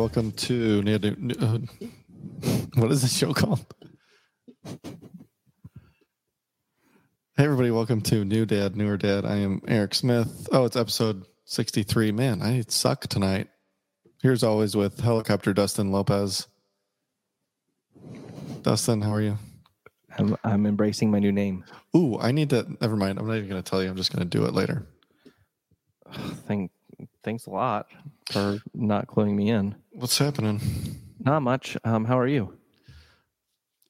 Welcome to New, New, uh, what is the show called? Hey everybody, welcome to New Dad, Newer Dad. I am Eric Smith. Oh, it's episode 63. Man, I suck tonight. Here's always with helicopter Dustin Lopez. Dustin, how are you? I'm, I'm embracing my new name. Ooh, I need to. Never mind. I'm not even going to tell you. I'm just going to do it later. Thank, thanks a lot for not cluing me in. What's happening? Not much. Um, how are you?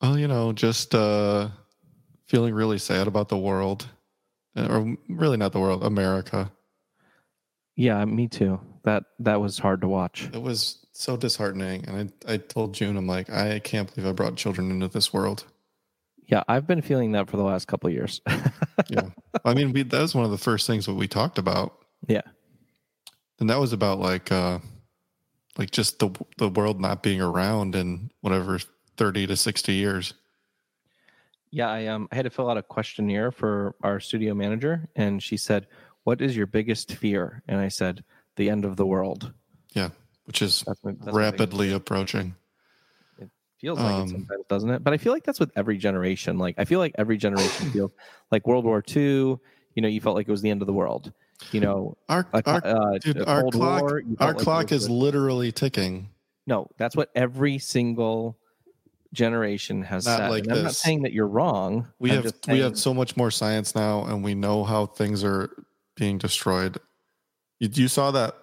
Well, you know, just uh, feeling really sad about the world, Uh, or really not the world, America. Yeah, me too. That that was hard to watch. It was so disheartening, and I I told June, I'm like, I can't believe I brought children into this world. Yeah, I've been feeling that for the last couple of years. Yeah, I mean, we that was one of the first things that we talked about. Yeah. and that was about like uh, like just the the world not being around in whatever thirty to sixty years. yeah, I um I had to fill out a questionnaire for our studio manager, and she said, "What is your biggest fear?" And I said, "The end of the world." Yeah, which is That's my, that's rapidly approaching. It feels like Um, it sometimes, doesn't it? But I feel like that's with every generation. Like I feel like every generation feels like World War II. You know, you felt like it was the end of the world. You know, Our a- our uh, dude, our clock War, our like clock is literally ticking. no. That's what every single generation has Not said. like and I'm not saying that you're wrong. We I'm have we have so much more science now, and we know how things are being destroyed. You, you saw that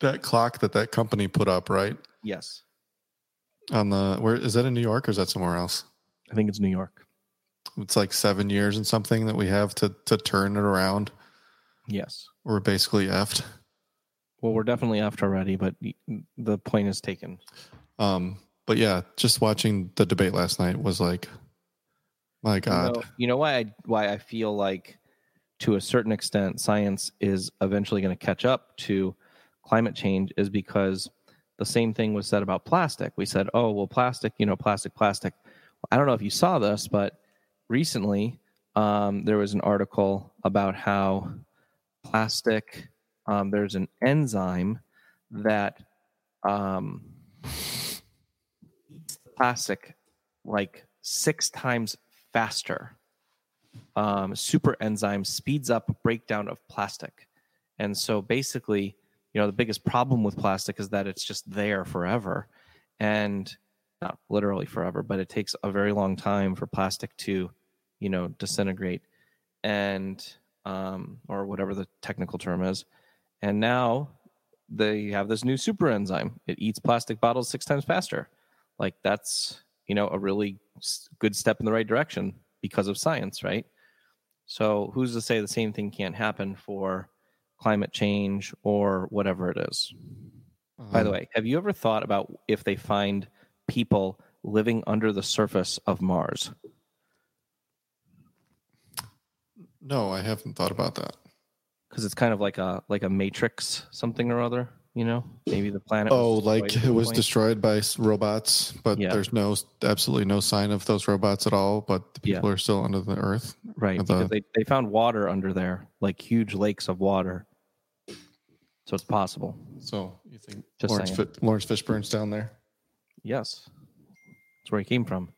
that clock that that company put up, right? yes. On the where is that in New York or is that somewhere else? I think it's New York. It's like seven years and something that we have to to turn it around. Yes. We're basically effed. Well, we're definitely after already, but the point is taken. Um, but yeah, just watching the debate last night was like, my God, You know, you know why I why I feel like to a certain extent science is eventually going to catch up to climate change is because the same thing was said about plastic. We said, "Oh, well plastic, you know, plastic, plastic." I don't know if you saw this, but recently um, there was an article about how plastic um, there's an enzyme that um, plastic like six times faster. Um, super enzyme speeds up breakdown of plastic. And so basically, you know, the biggest problem with plastic is that it's just there forever. And not literally forever, but it takes a very long time for plastic to, you know, disintegrate and, um, or whatever the technical term is. And now they have this new super enzyme. It eats plastic bottles six times faster. Like that's, you know, a really good step in the right direction because of science, right? So who's to say the same thing can't happen for climate change or whatever it is? By the Um, way, have you ever thought about if they find people living under the surface of Mars? No, I haven't thought about that. Because it's kind of like a like a matrix something or other, you know? Maybe the planet. Oh, like it was point. destroyed by robots, but Yeah. there's no absolutely no sign of those robots at all. But the Yeah. people are still under the earth. right? the- Because they they found water under there, like huge lakes of water. So it's possible. So you think Just Laurence. Fi- Laurence Fishburne's down there? Yes. That's where he came from.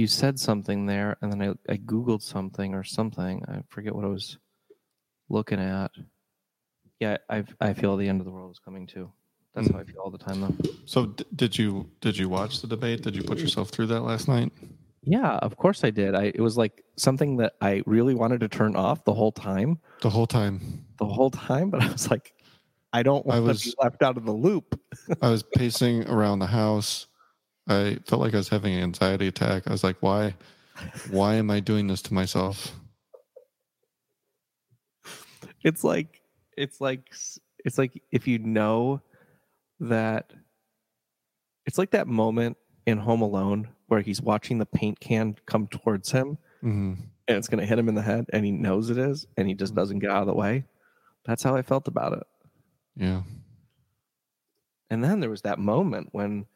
You said something there, and then I, I Googled something or something. I forget what I was looking at. Yeah, I I feel the end of the world is coming too. That's Hmm. how I feel all the time, though. So d- did you did you watch the debate? Did you put yourself through that last night? Yeah, of course I did. I it was like something that I really wanted to turn off the whole time, The whole time the whole time. But I was like, I don't want I was- to be left out of the loop. I was pacing around the house. I felt like I was having an anxiety attack. I was like, why why am I doing this to myself? it's like it's like it's like if you know that it's like that moment in home alone where he's watching the paint can come towards him hmm and it's going to hit him in the head and he knows it is and he just doesn't get out of the way that's how i felt about it Yeah. and then there was that moment when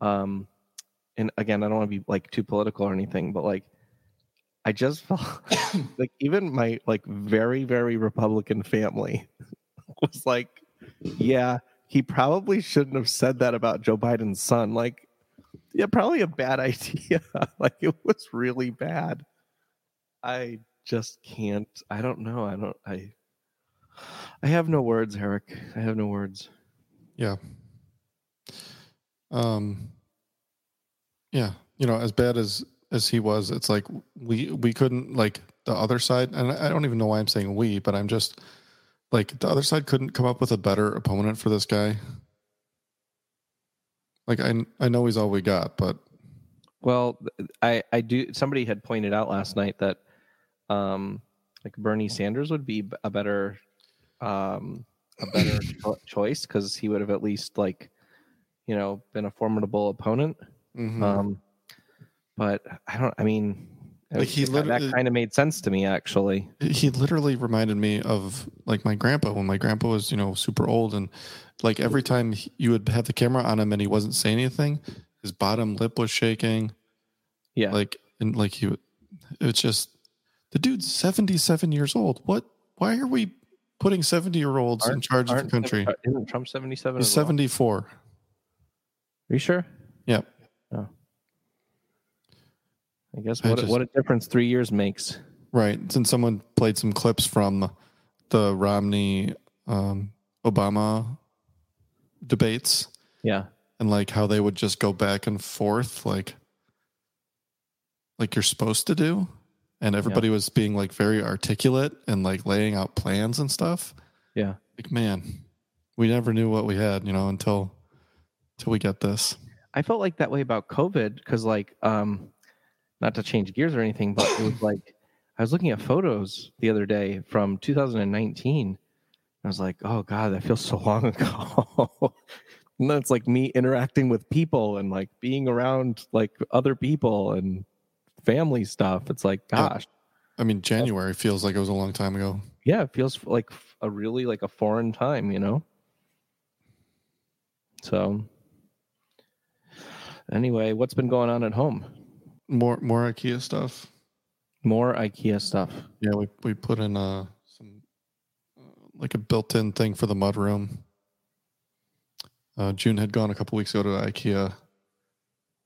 um and again i don't want to be like too political or anything but like i just felt like even my like very very republican family was like yeah he probably shouldn't have said that about Joe Biden's son. Like, yeah, probably a bad idea. like, it was really bad. I just can't. I don't know. I don't. I. I have no words, Eric. I have no words. Yeah. Um. Yeah, you know, as bad as as he was, it's like we we couldn't like the other side, and I don't even know why I'm saying we, but I'm just like the other side couldn't come up with a better opponent for this guy. Like I I know he's all we got, but Well, I I do. Somebody had pointed out last night that, um, like Bernie Sanders would be a better, um, a better cho- choice because he would have at least like, you know, been a formidable opponent. Mhm. Um, but I don't. I mean, Like, he that- that kind of made sense to me actually. he literally reminded me of like my grandpa when my grandpa was you know super old and like every time he- you would have the camera on him and he wasn't saying anything his bottom lip was shaking Yeah. like and like he it's just the dude's 77 years old what why are we putting 70 year olds in charge of the country Isn't Trump seventy seven? he's 74 Are you sure? yeah I guess what a- just- what a difference three years makes. right since someone played some clips from the romney um, obama debates Yeah. and like how they would just go back and forth like like you're supposed to do and everybody was being like very articulate and like laying out plans and stuff Yeah. like man we never knew what we had you know until until we get this I felt like that way about COVID because, like, um, not to change gears or anything, but it was like I was looking at photos the other day from 2019. I was like, oh God, that feels so long ago. and then it's like me interacting with people and like being around like other people and family stuff. It's like, Yeah. gosh, i mean january feels like it was a long time ago yeah, it feels like a really like a foreign time, you know? So, anyway, what's been going on at home? more more ikea stuff More IKEA stuff. yeah we, we put in uh some uh, like a built-in thing for the mud room uh, june had gone a couple weeks ago to ikea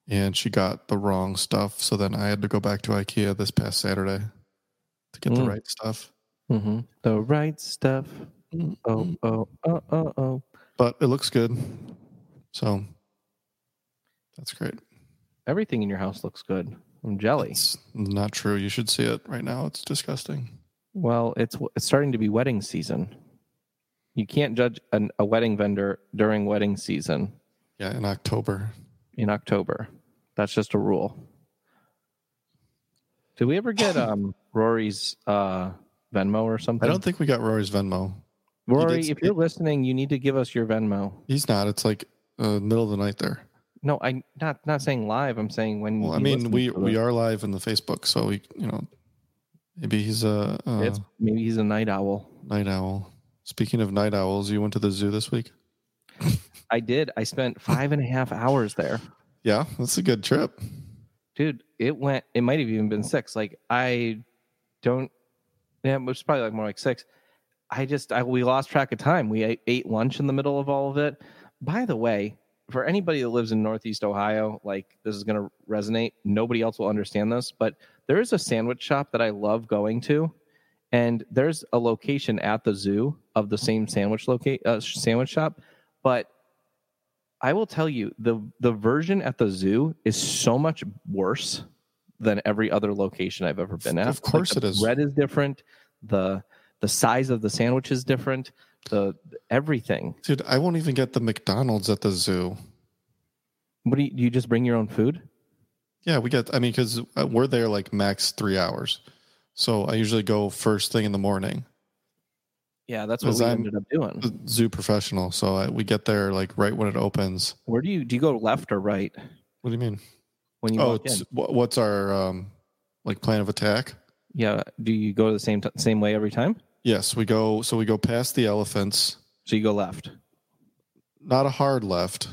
and she got the wrong stuff so then i had to go back to ikea this past saturday to get the Mm. right stuff Mm-hmm. The right stuff. Oh, oh, oh, oh, oh. but it looks good so that's great Everything in your house looks good. I'm jelly. it's not true you should see it right now it's disgusting Well, it's it's starting to be wedding season. You can't judge an, a wedding vendor during wedding season yeah in october in October. That's just a rule. Did we ever get um, Rory's uh, Venmo or something? i don't think we got rory's venmo Rory, if you're listening, you need to give us your Venmo. he's not it's like uh, middle of the night there No, I not not saying live. I'm saying when. Well, I mean, we we are live in the Facebook, so we you know maybe he's a, a It's maybe he's a night owl. night owl. Speaking of night owls, you went to the zoo this week. I did. I spent five and a half hours there. Yeah, that's a good trip. Dude, it went it might have even been six. Like I don't yeah, it was probably like more like six. I just I, we lost track of time. We ate, ate lunch in the middle of all of it. By the way, for anybody that lives in Northeast Ohio, like this is going to resonate. Nobody else will understand this, but there is a sandwich shop that I love going to, and there's a location at the zoo of the same sandwich locate uh, sandwich shop. But I will tell you the the version at the zoo is so much worse than every other location I've ever been at. Of course the it is. Bread is different. The the size of the sandwich is different. The everything. Dude, I won't even get the McDonald's at the zoo. What do you, do you just bring your own food? Yeah, we get. I mean, because we're there like max three hours, so I usually go first thing in the morning. Yeah, that's what we I'm- ended up doing. Zoo professional, so I, we get there like right when it opens. Where do you do you go left or right What do you mean? when you oh, walk it's, in? what's our um like plan of attack? Yeah, do you go the same t- same way every time? Yes, we go. So we go past the elephants. So you go left. Not a hard left.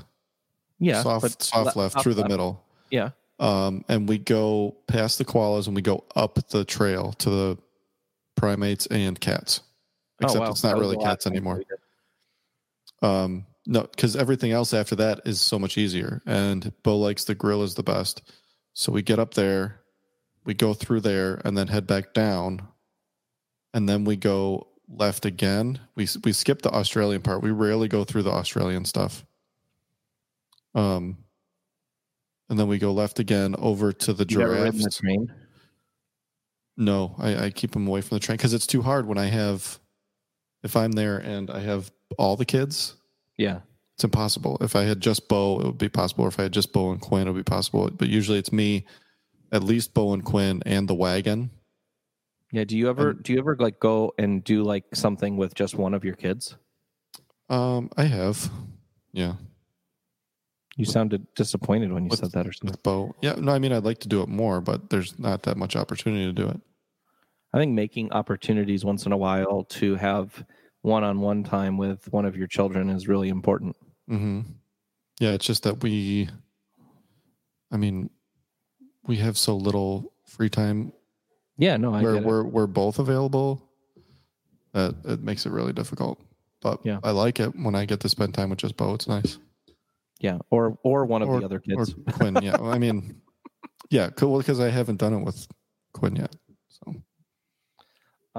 Yeah, soft soft le- left through the middle. Yeah. Um, and we go past the koalas and we go up the trail to the primates and cats. Oh, Except wow. it's not really cats anymore. Um, no, because everything else after that is so much easier. And Bo likes the grill is the best. So we get up there, we go through there, and then head back down, and then we go left again. We we skip the Australian part. We rarely go through the Australian stuff. Um, and then we go left again over to the You ever the train? No, I, I keep them away from the train because it's too hard when I have, if I'm there and I have all the kids, Yeah. it's impossible. If I had just Bo, it would be possible. Or if I had just Bo and Quinn, it would be possible. But usually it's me, at least Bo and Quinn, and the wagon. Yeah. Do you ever do you ever like go and do like something with just one of your kids? Um, I have, yeah, You sounded disappointed when you With- said that or something. with Bo. Yeah, no, I mean I'd like to do it more, but there's not that much opportunity to do it. I think making opportunities once in a while to have one-on-one time with one of your children is really important. hmm Yeah, it's just that we, I mean, we have so little free time Yeah, no, I it. we're we're both available that it makes it really difficult. But Yeah. I like it when I get to spend time with just Bo. It's nice. Yeah, or or one of Or- the other Or kids. Quinn, yeah. I mean, yeah, cool. Because I haven't done it with Quinn yet. So,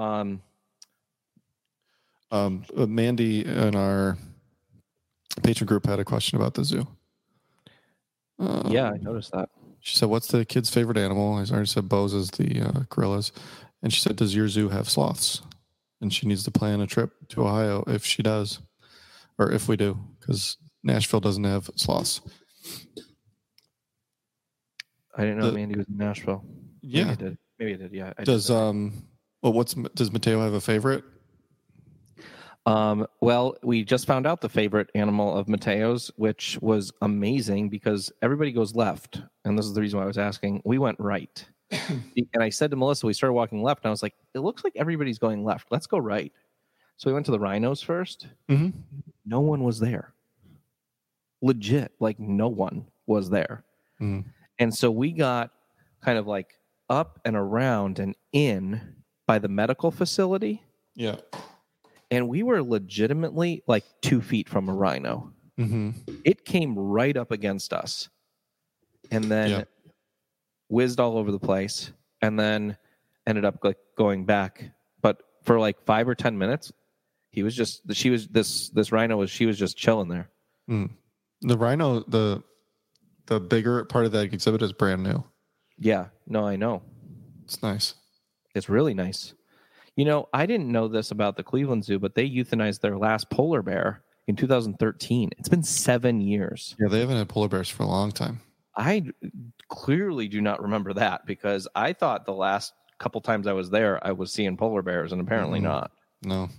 Um, um, uh, Mandy in our patron group had a question about the zoo. Uh, yeah, I noticed that. She said, "What's the kid's favorite animal?" I already said Bo's is the uh, gorillas, and she said, "Does your zoo have sloths?" And she needs to plan a trip to Ohio if she does, or if we do, because Nashville doesn't have sloths. I didn't know The- Mandy was in Nashville. Maybe Yeah. I did. Maybe I did. Yeah. I Does um, well, what's does Mateo have a favorite? Um, well, we just found out the favorite animal of Mateo's, which was amazing because everybody goes left. And this is the reason why I was asking. We went right. and I said to Melissa, we started walking left, and I was like, it looks like everybody's going left. Let's go right. So we went to the rhinos first. Mm-hmm. No one was there. Legit, like no one was there. Mhm. And so we got kind of like up and around and in by the medical facility. Yeah. And we were legitimately like two feet from a rhino. Mm-hmm. It came right up against us and then Yeah. whizzed all over the place and then ended up like going back. But for like five or 10 minutes, he was just, she was, this, this rhino was, she was just chilling there. The rhino, the the bigger part of that exhibit is brand new. Yeah. No, I know. It's nice. It's really nice. You know, I didn't know this about the Cleveland Zoo, but they euthanized their last polar bear in 2013. It's been seven years. Yeah, they haven't had polar bears for a long time. I clearly do not remember that because I thought the last couple times I was there, I was seeing polar bears, and apparently Mhm. not. No,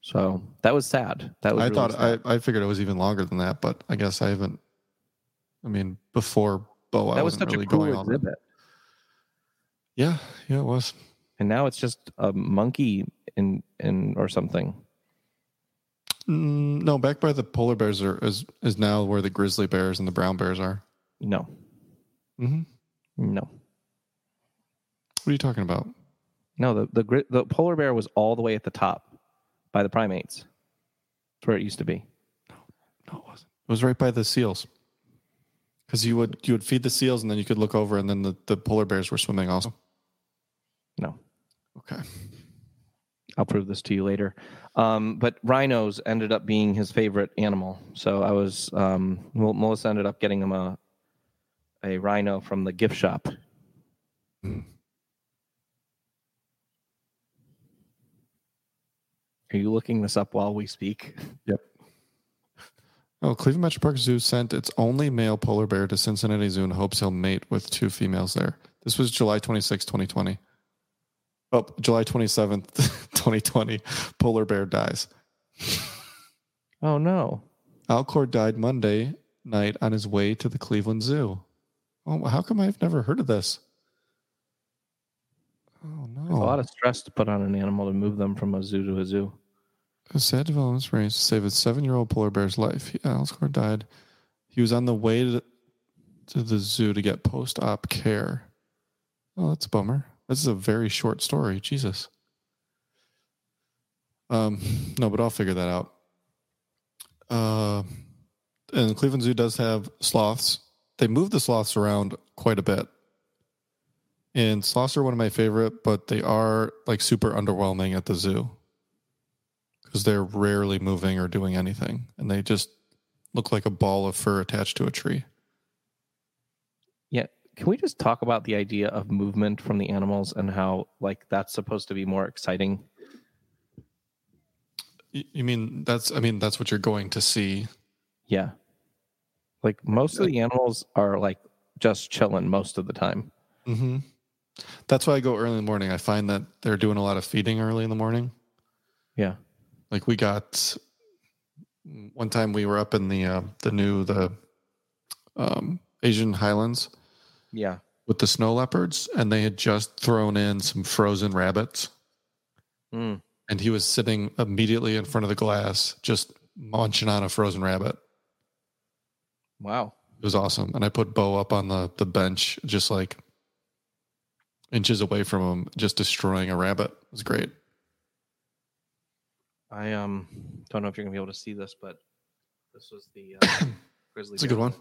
So that was sad. That was I really thought sad. I, I figured it was even longer than that, but I guess I haven't. I mean, before Bo, I that was such really a cool exhibit. Yeah, yeah, it was. And now it's just a monkey in in or something. Mm, no, back by the polar bears are is is now where the grizzly bears and the brown bears are. No, Mm-hmm. no, What are you talking about? no. The the the polar bear was all the way at the top by the primates. That's where it used to be. No, No, it wasn't. It was right by the seals. Because you would you would feed the seals and then you could look over and then the, the polar bears were swimming also. No, Okay. I'll prove this to you later. Um, but rhinos ended up being his favorite animal. So I was, um, well, Melissa ended up getting him a a rhino from the gift shop. Hmm. Are you looking this up while we speak? Yep. Oh, Cleveland Metroparks Zoo sent its only male polar bear to Cincinnati Zoo in hopes he'll mate with two females there. This was July 26, 2020. Oh, July 27th, 2020. Polar bear dies. Oh no! Alcor died Monday night on his way to the Cleveland Zoo. Oh, how come I've never heard of this? Oh no! There's a lot of stress to put on an animal to move them from a zoo to a zoo. A sad development to save a seven-year-old polar bear's life. Alcor died. He was on the way to, to the zoo to get post-op care. Oh, that's a bummer. This is a very short story. Jesus. Um, no, but I'll figure that out. uh, and Cleveland Zoo does have sloths. They move the sloths around quite a bit. And sloths are one of my favorite, but they are like super underwhelming at the zoo because they're rarely moving or doing anything, and they just look like a ball of fur attached to a tree. Yeah. Can we just talk about the idea of movement from the animals and how like that's supposed to be more exciting? You mean that's? I mean that's what you're going to see. Yeah. Like most of the animals are like just chilling most of the time. hmm That's why I go early in the morning. I find that they're doing a lot of feeding early in the morning. Yeah. Like we got one time we were up in the uh, the new the um, Asian Highlands Yeah. with the snow leopards, and they had just thrown in some frozen rabbits, Mm. and he was sitting immediately in front of the glass, just munching on a frozen rabbit. Wow. It was awesome, and I put Bo up on the the bench, just like inches away from him, just destroying a rabbit. It was great. I um don't know if you're gonna be able to see this, but this was the uh, grizzly. It's a good one.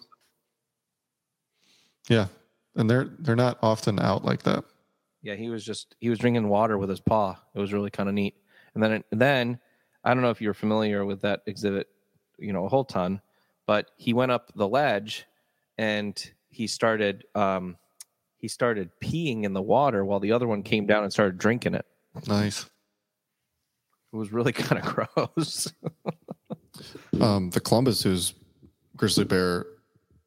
Yeah, and they're they're not often out like that. Yeah, he was just he was drinking water with his paw. It was really kind of neat. And then then I don't know if you're familiar with that exhibit, you know, a whole ton, but he went up the ledge and he started um he started peeing in the water while the other one came down and started drinking it. Nice. It was really kind of gross. Um, the Columbus Zoo's grizzly bear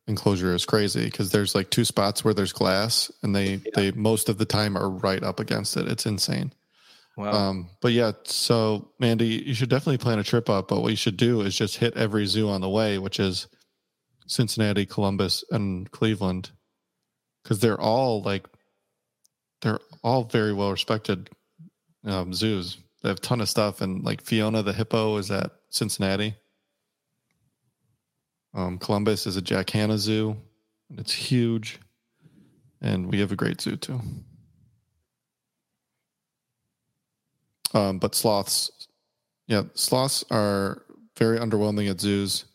enclosure is crazy because there's like two spots where there's glass, and they they most of the time are right up against it. It's insane. wow. Um, but yeah, so Mandy, you should definitely plan a trip up. But what you should do is just hit every zoo on the way, which is Cincinnati, Columbus, and Cleveland, because they're all like they're all very well respected um, zoos. They have a ton of stuff, and like Fiona the hippo is at Cincinnati. Um, Columbus is a Jack Hanna Zoo, and it's huge, and we have a great zoo too. Um, but sloths, yeah, sloths are very underwhelming at zoos.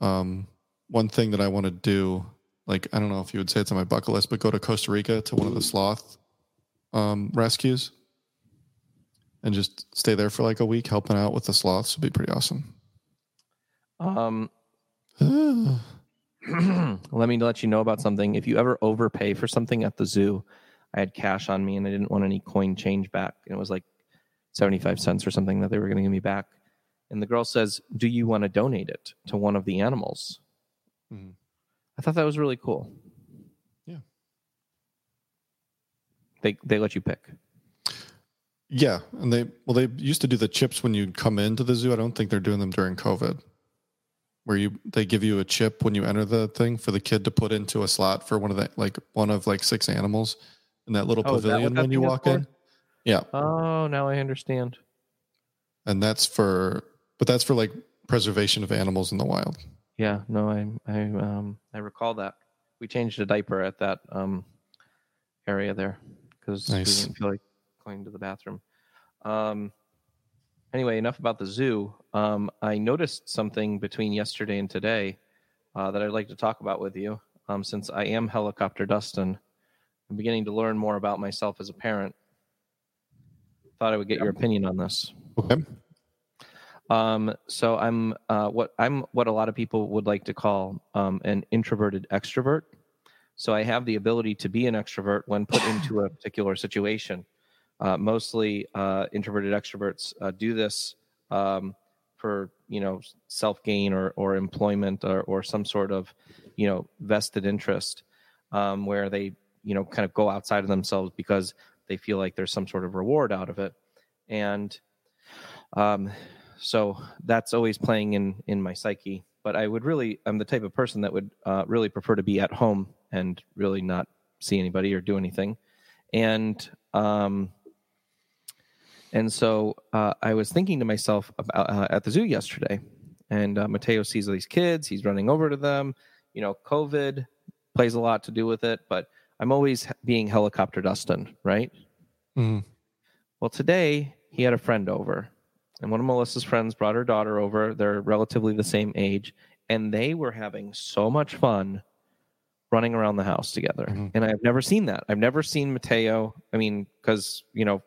Um, one thing that I want to do, like I don't know if you would say it's on my bucket list, but go to Costa Rica to one of the sloth um, rescues and just stay there for like a week helping out with the sloths would be pretty awesome. um let me let you know about something. If you ever overpay for something at the zoo, I had cash on me and I didn't want any coin change back. And it was like 75 cents or something that they were going to give me back. And the girl says, Do you want to donate it to one of the animals? Mhm. I thought that was really cool. Yeah. They, they let you pick. Yeah, and they well they used to do the chips when you come into the zoo. I don't think they're doing them during COVID. Where you they give you a chip when you enter the thing for the kid to put into a slot for one of the like one of like six animals in that little Oh, is that pavilion that when you walk in. Yeah, Oh, now I understand. and that's for but that's for like preservation of animals in the wild. Yeah, no, I I um I recall that we changed a diaper at that um area there because Nice. we didn't feel like going to the bathroom. Um. Anyway, enough about the zoo. Um, I noticed something between yesterday and today uh, that I'd like to talk about with you. Um, since I am helicopter Dustin, I'm beginning to learn more about myself as a parent. Thought I would get your opinion on this. Okay. Um, so I'm uh, what I'm what a lot of people would like to call um, an introverted extrovert. So I have the ability to be an extrovert when put into a particular situation. Uh, mostly uh, introverted extroverts uh, do this um, for you know self gain or or employment or or some sort of you know vested interest um, where they you know kind of go outside of themselves because they feel like there's some sort of reward out of it. And um, so that's always playing in in my psyche. But i would really i'm the type of person that would uh, really prefer to be at home and really not see anybody or do anything. And um and so uh, i was thinking to myself about uh, at the zoo yesterday and uh, mateo sees all these kids he's running over to them you know covid plays a lot to do with it but i'm always being helicopter dustin right Mhm. well, today he had a friend over, and one of Melissa's friends brought her daughter over. They're relatively the same age, and they were having so much fun running around the house together. Mhm. And I've never seen that. I've never seen Mateo. I mean, because you know,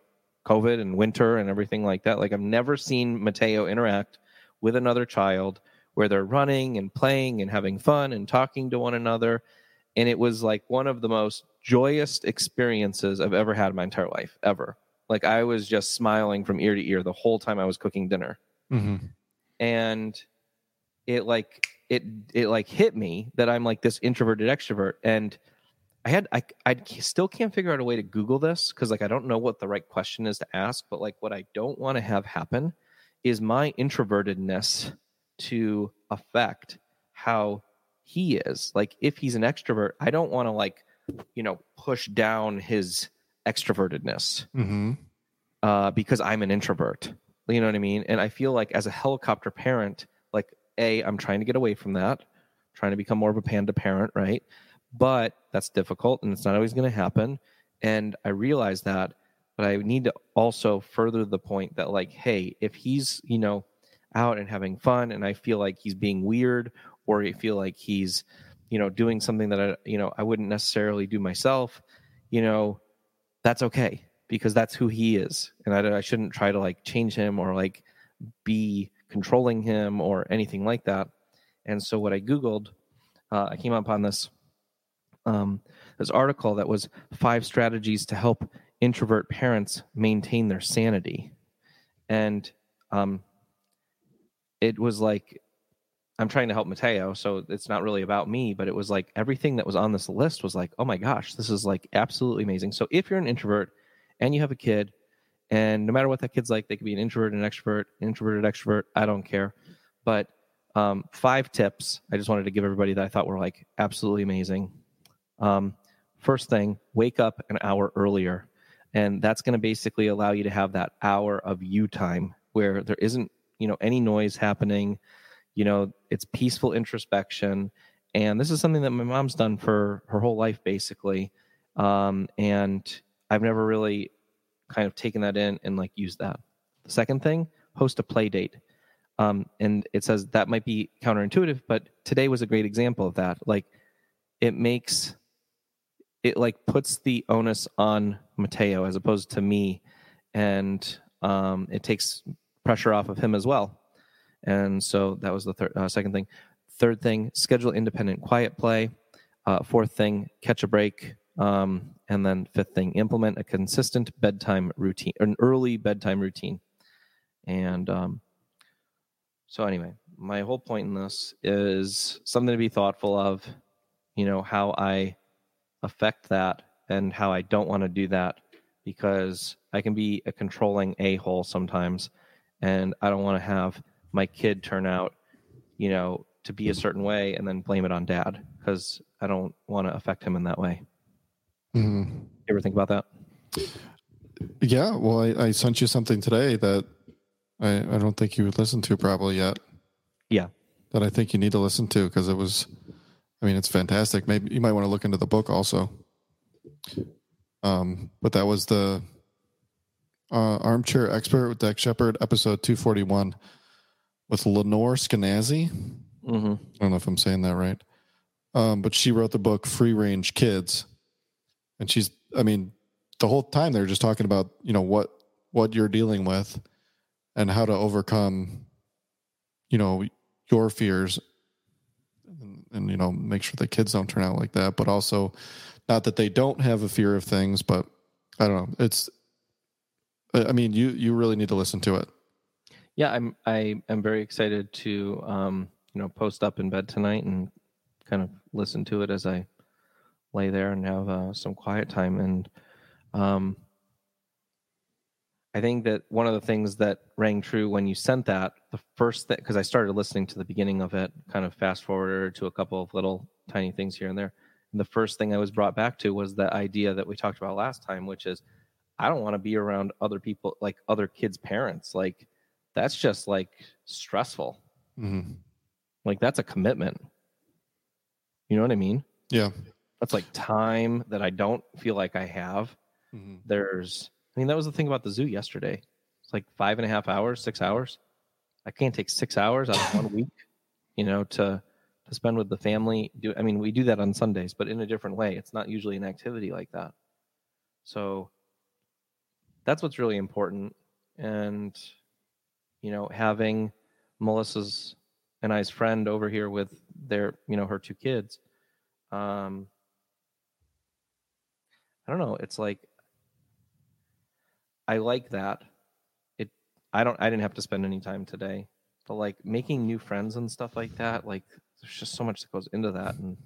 COVID and winter and everything like that. Like I've never seen Mateo interact with another child where they're running and playing and having fun and talking to one another. And it was like one of the most joyous experiences I've ever had in my entire life, ever. Like I was just smiling from ear to ear the whole time I was cooking dinner hmm and it like it it like hit me that I'm like this introverted extrovert and I had I I still can't figure out a way to google this cuz like I don't know what the right question is to ask but like what I don't want to have happen is my introvertedness to affect how he is like if he's an extrovert I don't want to like you know push down his extrovertedness hmm uh, because I'm an introvert. You know what I mean? And I feel like as a helicopter parent, like a, I'm trying to get away from that, trying to become more of a panda parent, right? But that's difficult, and it's not always going to happen. And I realize that, but I need to also further the point that, like, hey, if he's you know out and having fun, and I feel like he's being weird, or I feel like he's you know doing something that I you know I wouldn't necessarily do myself, you know, that's okay because that's who he is and I, I shouldn't try to like change him or like be controlling him or anything like that and so what i googled uh, i came up on this um, this article that was five strategies to help introvert parents maintain their sanity and um, it was like i'm trying to help mateo so it's not really about me but it was like everything that was on this list was like oh my gosh this is like absolutely amazing so if you're an introvert and you have a kid, and no matter what that kid's like, they could be an introvert, an extrovert, introverted extrovert. I don't care. But um, five tips I just wanted to give everybody that I thought were like absolutely amazing. Um, first thing, wake up an hour earlier. And that's going to basically allow you to have that hour of you time where there isn't, you know, any noise happening. You know, it's peaceful introspection. And this is something that my mom's done for her whole life, basically. Um, and I've never really kind of taken that in and like used that. The second thing, host a play date. Um, and it says that might be counterintuitive, but today was a great example of that. Like it makes it like puts the onus on Mateo as opposed to me, and um, it takes pressure off of him as well. And so that was the third, uh, second thing. Third thing, schedule independent quiet play. Uh, fourth thing, catch a break. Um, and then fifth thing, implement a consistent bedtime routine, an early bedtime routine. And um, so, anyway, my whole point in this is something to be thoughtful of, you know, how I affect that and how I don't want to do that because I can be a controlling a hole sometimes. And I don't want to have my kid turn out, you know, to be a certain way and then blame it on dad because I don't want to affect him in that way. hmm You ever think about that? Yeah. Well, I, I sent you something today that I, I don't think you would listen to probably yet. Yeah. That I think you need to listen to because it was, I mean, it's fantastic. Maybe you might want to look into the book also. Um, but that was the uh, Armchair Expert with Dax Shepard, episode 241 with Lenore Skenazy. Mm-hmm. I don't know if I'm saying that right. Um, but she wrote the book Free Range Kids. And she's, I mean, the whole time they're just talking about, you know, what what you're dealing with and how to overcome, you know, your fears and, you know, make sure the kids don't turn out like that. But also not that they don't have a fear of things, but I don't know. It's I I mean, you you really need to listen to it. Yeah, I'm I am very excited to um, you know post up in bed tonight and kind of listen to it as I lay there and have uh, some quiet time. And um, I think that one of the things that rang true when you sent that, the first thing, because I started listening to the beginning of it, kind of fast forwarded to a couple of little tiny things here and there. And the first thing I was brought back to was the idea that we talked about last time, which is I don't want to be around other people, like other kids' parents. Like that's just like stressful. Mm-hmm. Like that's a commitment. You know what I mean? Yeah. That's like time that I don't feel like I have. Mm-hmm. There's, I mean, that was the thing about the zoo yesterday. It's like five and a half hours, six hours. I can't take six hours out of one week, you know, to to spend with the family. Do I mean we do that on Sundays, but in a different way. It's not usually an activity like that. So that's what's really important. And you know, having Melissa's and I's friend over here with their, you know, her two kids. Um, I don't know. It's like I like that. It. I don't. I didn't have to spend any time today, but like making new friends and stuff like that. Like there's just so much that goes into that, and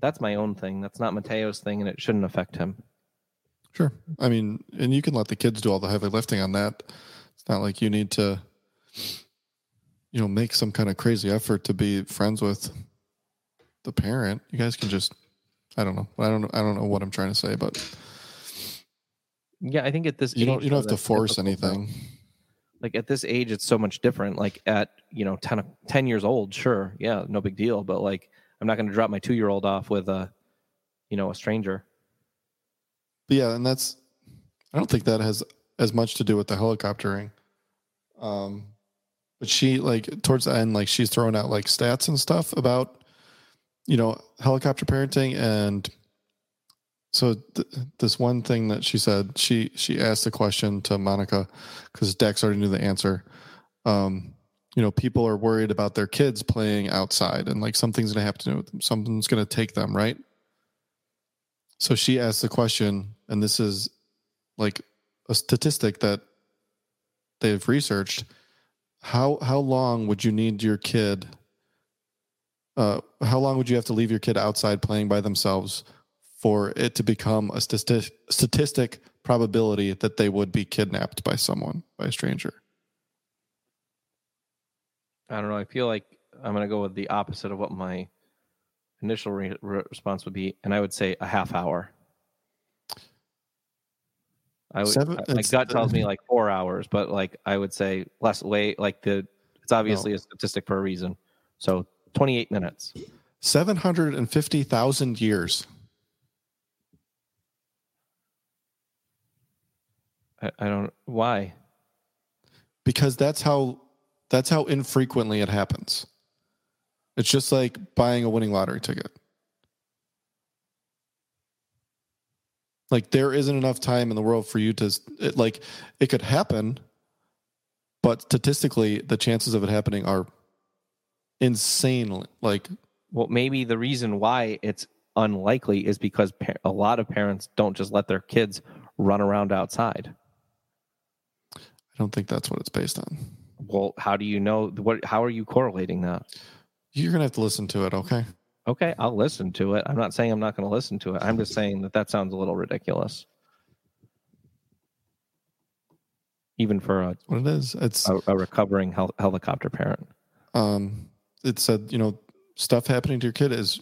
that's my own thing. That's not Mateo's thing, and it shouldn't affect him. Sure. I mean, and you can let the kids do all the heavy lifting on that. It's not like you need to, you know, make some kind of crazy effort to be friends with the parent. You guys can just, I don't know. I don't. I don't know what I'm trying to say, but Yeah, I think at this you don't you don't have to force though. anything. like at this age it's so much different like at you know 10, 10 years old sure yeah no big deal but like i'm not going to drop my two year old off with a you know a stranger But yeah, and that's I don't think that has as much to do with the helicoptering. Um but she like towards the end, like she's throwing out like stats and stuff about you know helicopter parenting and so th- this one thing that she said she she asked the question to monica because dax already knew the answer um you know people are worried about their kids playing outside and like something's gonna happen to them something's gonna take them right so she asked the question, and this is like a statistic that they've researched. How how long would you need your kid? Uh, how long would you have to leave your kid outside playing by themselves for it to become a statistic, statistic probability that they would be kidnapped by someone, by a stranger? i don't know i feel like i'm going to go with the opposite of what my initial re- re- response would be and i would say a half hour I would, Seven- my gut tells me like four hours, but like I would say less. Way like the it's obviously oh. a statistic for a reason. So twenty eight minutes. Seven hundred and fifty thousand years. I, I don't why. because that's how that's how infrequently it happens. It's just like buying a winning lottery ticket. Like there isn't enough time in the world for you to it, like it could happen, but statistically the chances of it happening are insane like Well, maybe the reason why it's unlikely is because a lot of parents don't just let their kids run around outside. I don't think that's what it's based on. Well, how do you know what? How are you correlating that? You're going to have to listen to it, okay? Okay, I'll listen to it. I'm not saying I'm not going to listen to it. I'm just saying that that sounds a little ridiculous, even for a, What it is. It's a, a recovering hel- helicopter parent. um it said you know stuff happening to your kid is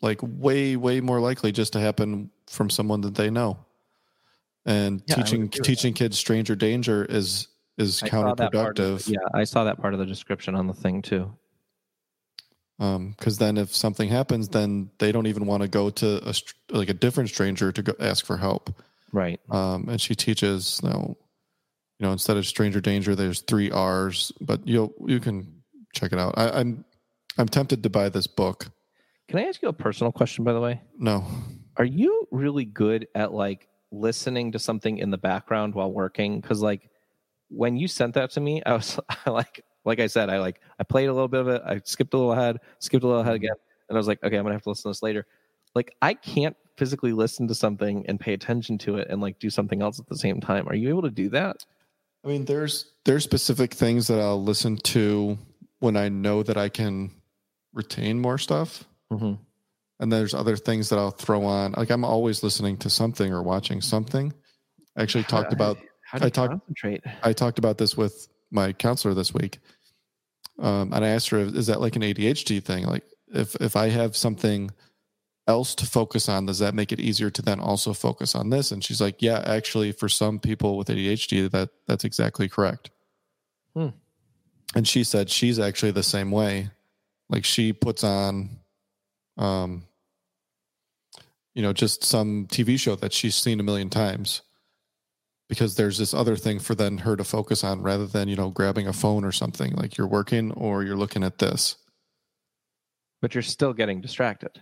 like way way more likely just to happen from someone that they know and Yeah, teaching teaching kids stranger danger is is I counterproductive the- yeah, I saw that part of the description on the thing too. um because then if something happens then they don't even want to go to a like a different stranger to go ask for help Right. um and she teaches you know you know instead of stranger danger there's three r's but you you can check it out I, i'm i'm tempted to buy this book Can I ask you a personal question, by the way? no Are you really good at like listening to something in the background while working? Because like when you sent that to me, I was I like like I said, I like I played a little bit of it. I skipped a little ahead, skipped a little ahead again, and I was like, okay, I'm gonna have to listen to this later. Like I can't physically listen to something and pay attention to it and like do something else at the same time. Are you able to do that? I mean, there's there's specific things that I'll listen to when I know that I can retain more stuff, Mm-hmm. and there's other things that I'll throw on. Like I'm always listening to something or watching something. I actually talked about How do you I talked- concentrate? I talked about this with my counselor this week, um, and I asked her, "Is that like an ADHD thing? Like if if I have something else to focus on, does that make it easier to then also focus on this?" And she's like, "Yeah, actually, for some people with ADHD, that that's exactly correct." Hmm. And she said she's actually the same way. Like she puts on, um, you know, just some TV show that she's seen a million times, because there's this other thing for then her to focus on rather than you know grabbing a phone or something like you're working or you're looking at this. But you're still getting distracted.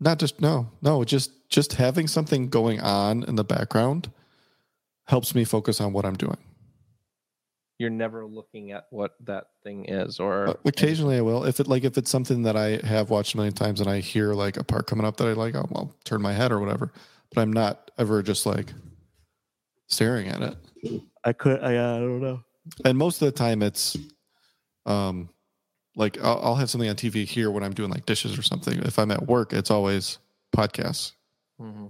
Not just no no just just having something going on in the background helps me focus on what i'm doing. You're never looking at what that thing is or Uh, occasionally i will. If it like if it's something that i have watched a million times and i hear like a part coming up that i like i'll, I'll turn my head or whatever but i'm not ever just like staring at it i could i, I don't know and most of the time it's um like I'll, I'll have something on tv here when i'm doing like dishes or something if i'm at work it's always podcasts mm-hmm.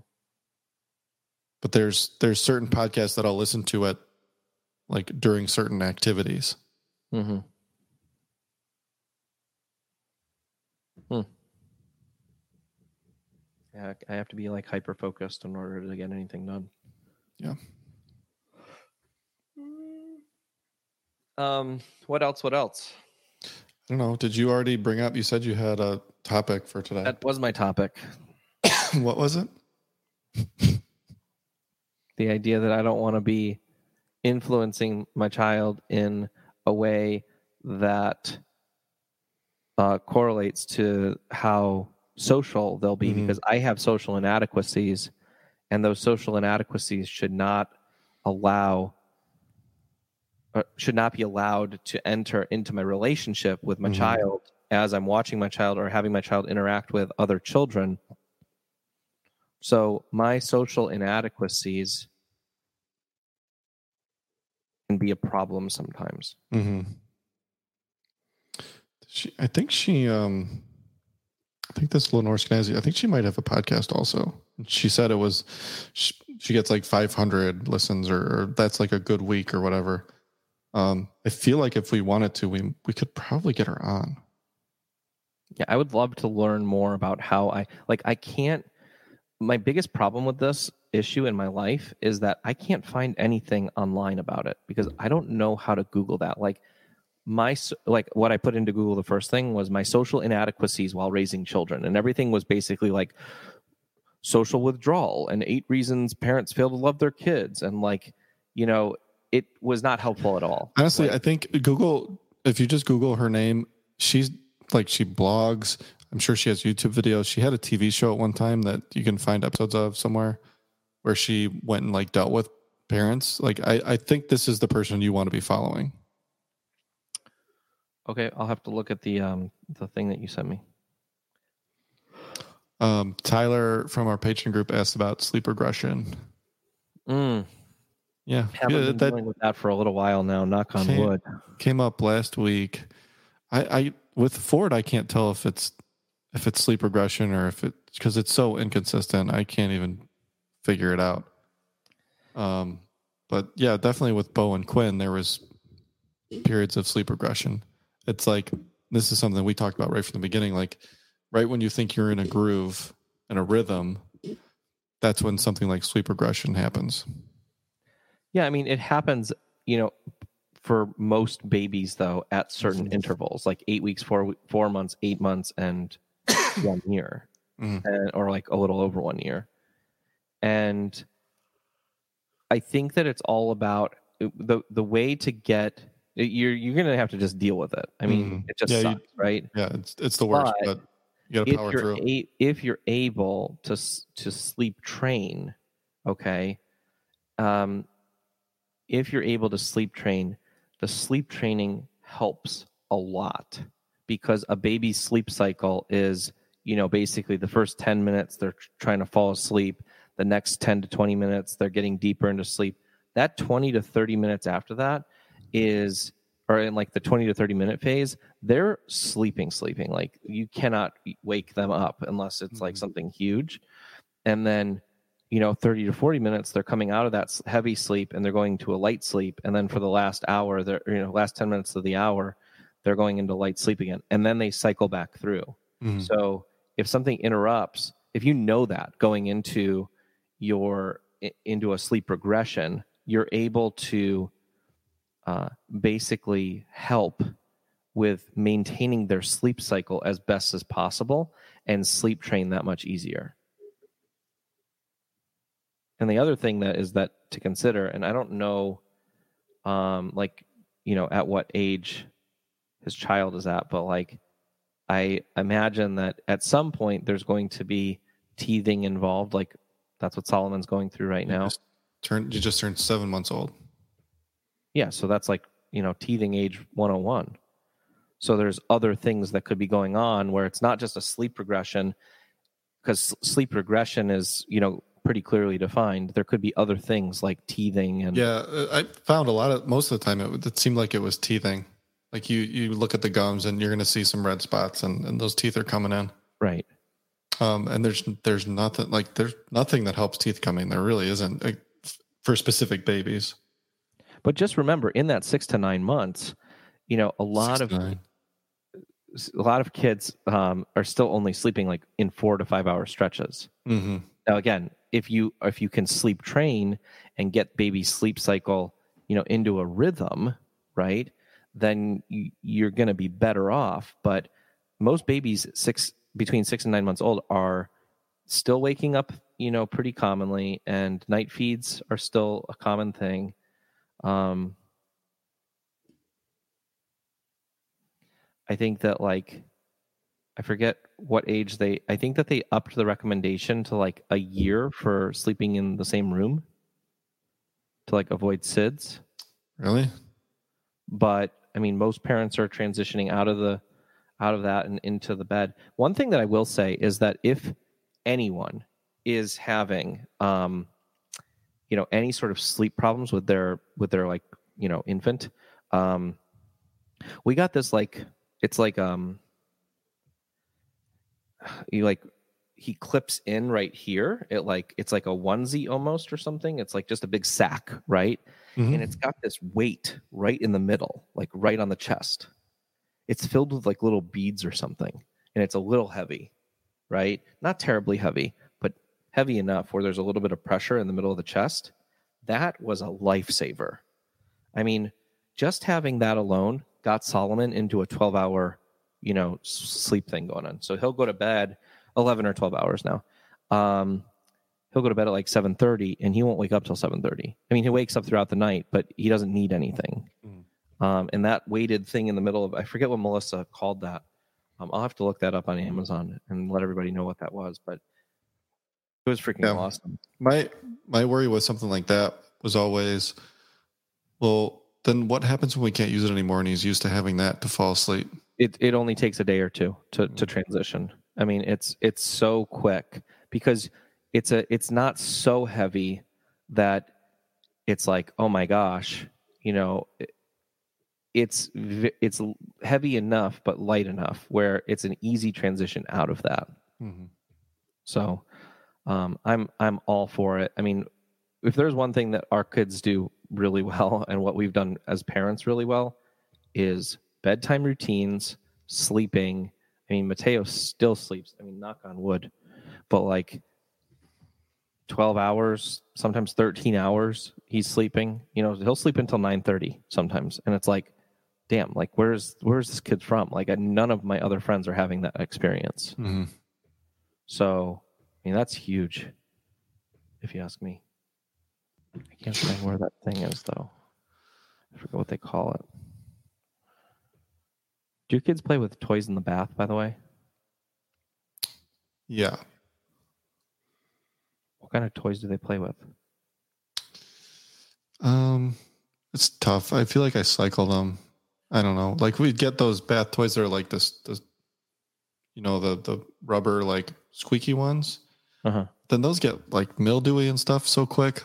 but there's there's certain podcasts that i'll listen to at like during certain activities Mm-hmm. Hmm. Yeah, I have to be like hyper focused in order to get anything done. Yeah. Um. What else? What else? i don't know did you already bring up you said you had a topic for today That was my topic. what was it The idea that I don't want to be influencing my child in a way that uh, correlates to how social they'll be Mhm. because I have social inadequacies, and those social inadequacies should not allow uh, should not be allowed to enter into my relationship with my Mhm. child as I'm watching my child or having my child interact with other children. So my social inadequacies can be a problem sometimes. mm-hmm. she i think she um i think this lenore Skenazy, i think she might have a podcast also she said it was she, she gets like 500 listens or, or that's like a good week or whatever um i feel like if we wanted to we we could probably get her on Yeah, I would love to learn more about how I like I can't my biggest problem with this issue in my life is that I can't find anything online about it because I don't know how to google that. Like my like what I put into Google the first thing was my social inadequacies while raising children and everything was basically like social withdrawal and eight reasons parents fail to love their kids and like you know it was not helpful at all. honestly Like- i think google if you just google her name she's like she blogs i'm sure she has youtube videos she had a tv show at one time that you can find episodes of somewhere where she went and like dealt with parents like i i think this is the person you want to be following Okay, I'll have to look at the um the thing that you sent me. um tyler from our patron group asked about sleep regression Mm. Yeah, haven't yeah been that dealing with that for a little while now. Knock on Okay. wood. came up last week i i with ford i can't tell if it's if it's sleep regression or if it because it's so inconsistent i can't even figure it out um but yeah definitely with bo and quinn there was periods of sleep regression it's like this is something we talked about right from the beginning like right when you think you're in a groove and a rhythm that's when something like sleep regression happens Yeah, I mean it happens. You know, for most babies though, at certain intervals, like eight weeks, four four months, eight months, and one year, Mhm. and, or like a little over one year. And I think that it's all about the the way to get. You're you're gonna have to just deal with it. I mean, Mhm. it just Yeah, you- sucks, right? yeah it's it's the worst But but you gotta power through a, if you're able to to sleep train, okay, um, if you're able to sleep train, the sleep training helps a lot because a baby's sleep cycle is you know basically the first 10 minutes they're trying to fall asleep the next 10 to 20 minutes they're getting deeper into sleep. That 20 to 30 minutes after that is or in like the 20 to 30 minute phase they're sleeping sleeping. Like you cannot wake them up unless it's like Mhm. something huge. And then you know 30 to 40 minutes they're coming out of that heavy sleep and they're going to a light sleep and then for the last hour they're you know last 10 minutes of the hour they're going into light sleep again and then they cycle back through Mhm. so if something interrupts, if you know that going into your into a sleep regression, you're able to uh, basically help with maintaining their sleep cycle as best as possible and sleep train that much easier. And the other thing that is that to consider, and I don't know, um, like you know, at what age his child is at, but like I imagine that at some point there's going to be teething involved. Like that's what Solomon's going through right You now. Turn you just turned seven months old. Yeah, so that's like, you know, teething age 101. So there's other things that could be going on where it's not just a sleep regression because sleep regression is, you know, pretty clearly defined. There could be other things like teething and Yeah, uh, I found a lot of most of the time it, it seemed like it was teething. Like you you look at the gums and you're going to see some red spots and, and those teeth are coming in. right. Um, and there's there's nothing like there's nothing that helps teeth coming. There really isn't like, for specific babies. But just remember in that 6 to 9 months, you know, a lot Six of nine. a lot of kids um, are still only sleeping like in 4 to 5 hour stretches. Mhm. Now again, if you if you can sleep train and get baby sleep cycle, you know, into a rhythm, right? Then you, you're going to be better off. But most babies six between six and nine months old are still waking up, you know, pretty commonly, and night feeds are still a common thing. Um, I think that like I forget what age they I think that they upped the recommendation to like a year for sleeping in the same room to like avoid SIDS. Really? But I mean most parents are transitioning out of the out of that and into the bed. One thing that I will say is that if anyone is having um you know any sort of sleep problems with their with their like you know infant um we got this like it's like um you like he clips in right here. It like it's like a onesie almost or something. It's like just a big sack right? Mhm. and it's got this weight right in the middle like right on the chest. It's filled with like little beads or something and it's a little heavy right? Not terribly heavy but heavy enough where there's a little bit of pressure in the middle of the chest. That was a lifesaver. I mean just having that alone got solomon into a 12 hour you know sleep thing going on so he'll go to bed 11 or 12 hours now um he'll go to bed at like 7.30 and he won't wake up till 7.30 i mean he wakes up throughout the night but he doesn't need anything Mm. um, and that weighted thing in the middle of i forget what melissa called that um, i'll have to look that up on amazon and let everybody know what that was but it was freaking Yeah. awesome My my worry with something like that was always, well, then what happens when we can't use it anymore and he's used to having that to fall asleep? It, it only takes a day or two to, to Mhm. transition i mean it's it's so quick because it's a it's not so heavy that it's like oh my gosh you know it's it's heavy enough but light enough where it's an easy transition out of that so um, I'm I'm all for it. I mean, if there's one thing that our kids do really well, and what we've done as parents really well, is bedtime routines, sleeping. I mean, Mateo still sleeps. I mean, knock on wood, but like twelve hours, sometimes thirteen hours, he's sleeping. You know, he'll sleep until nine thirty sometimes, and it's like, damn, like where's where's this kid from? Like, none of my other friends are having that experience. hmm So, I mean, that's huge, if you ask me. I can't find where that thing is, though. I forget what they call it. Do your kids play with toys in the bath, by the way? Yeah. What kind of toys do they play with? Um, it's tough. I feel like I cycle them. I don't know. Like we get those bath toys that are like this, this, you know, the the rubber like squeaky ones. Uh-huh. Then those get like mildewy and stuff so quick.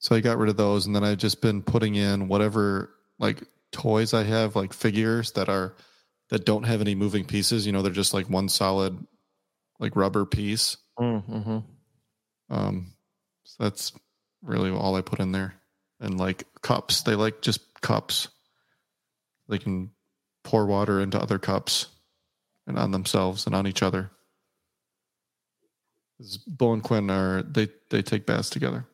So I got rid of those, and then I've just been putting in whatever like toys I have, like figures that are that don't have any moving pieces. You know, they're just like one solid like rubber piece. Mm-hmm. Um, so that's really all I put in there. And like cups, they like just cups. They can pour water into other cups and on themselves and on each other. Bo and Quinn are they they take baths together.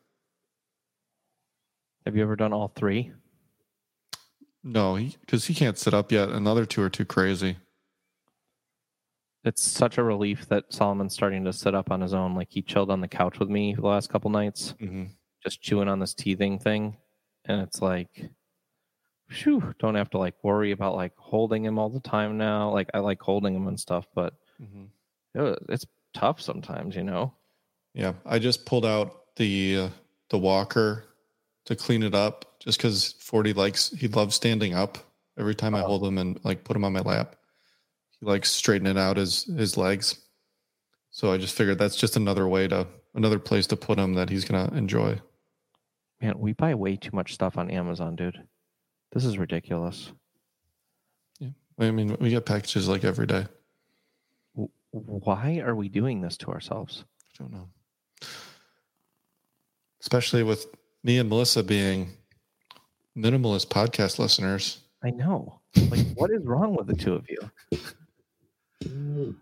Have you ever done all three? No, because he, can't sit up yet. Another two are too crazy. it's such a relief that Solomon's starting to sit up on his own. Like he chilled on the couch with me the last couple nights, Mm-hmm. just chewing on this teething thing, and it's like, phew, don't have to like worry about like holding him all the time now. Like I like holding him and stuff, but Mm-hmm. it, it's tough sometimes, you know. Yeah, I just pulled out the uh, the walker to clean it up, just because Forty likes he loves standing up. Every time I Oh. hold him and like put him on my lap, he likes straightening out his his legs. So I just figured that's just another way to another place to put him that he's gonna enjoy. Man, we buy way too much stuff on Amazon, dude. This is ridiculous. Yeah. I mean, we get packages like every day. Why are we doing this to ourselves? I don't know. Especially with me and Melissa being minimalist podcast listeners. I know. Like, what is wrong with the two of you?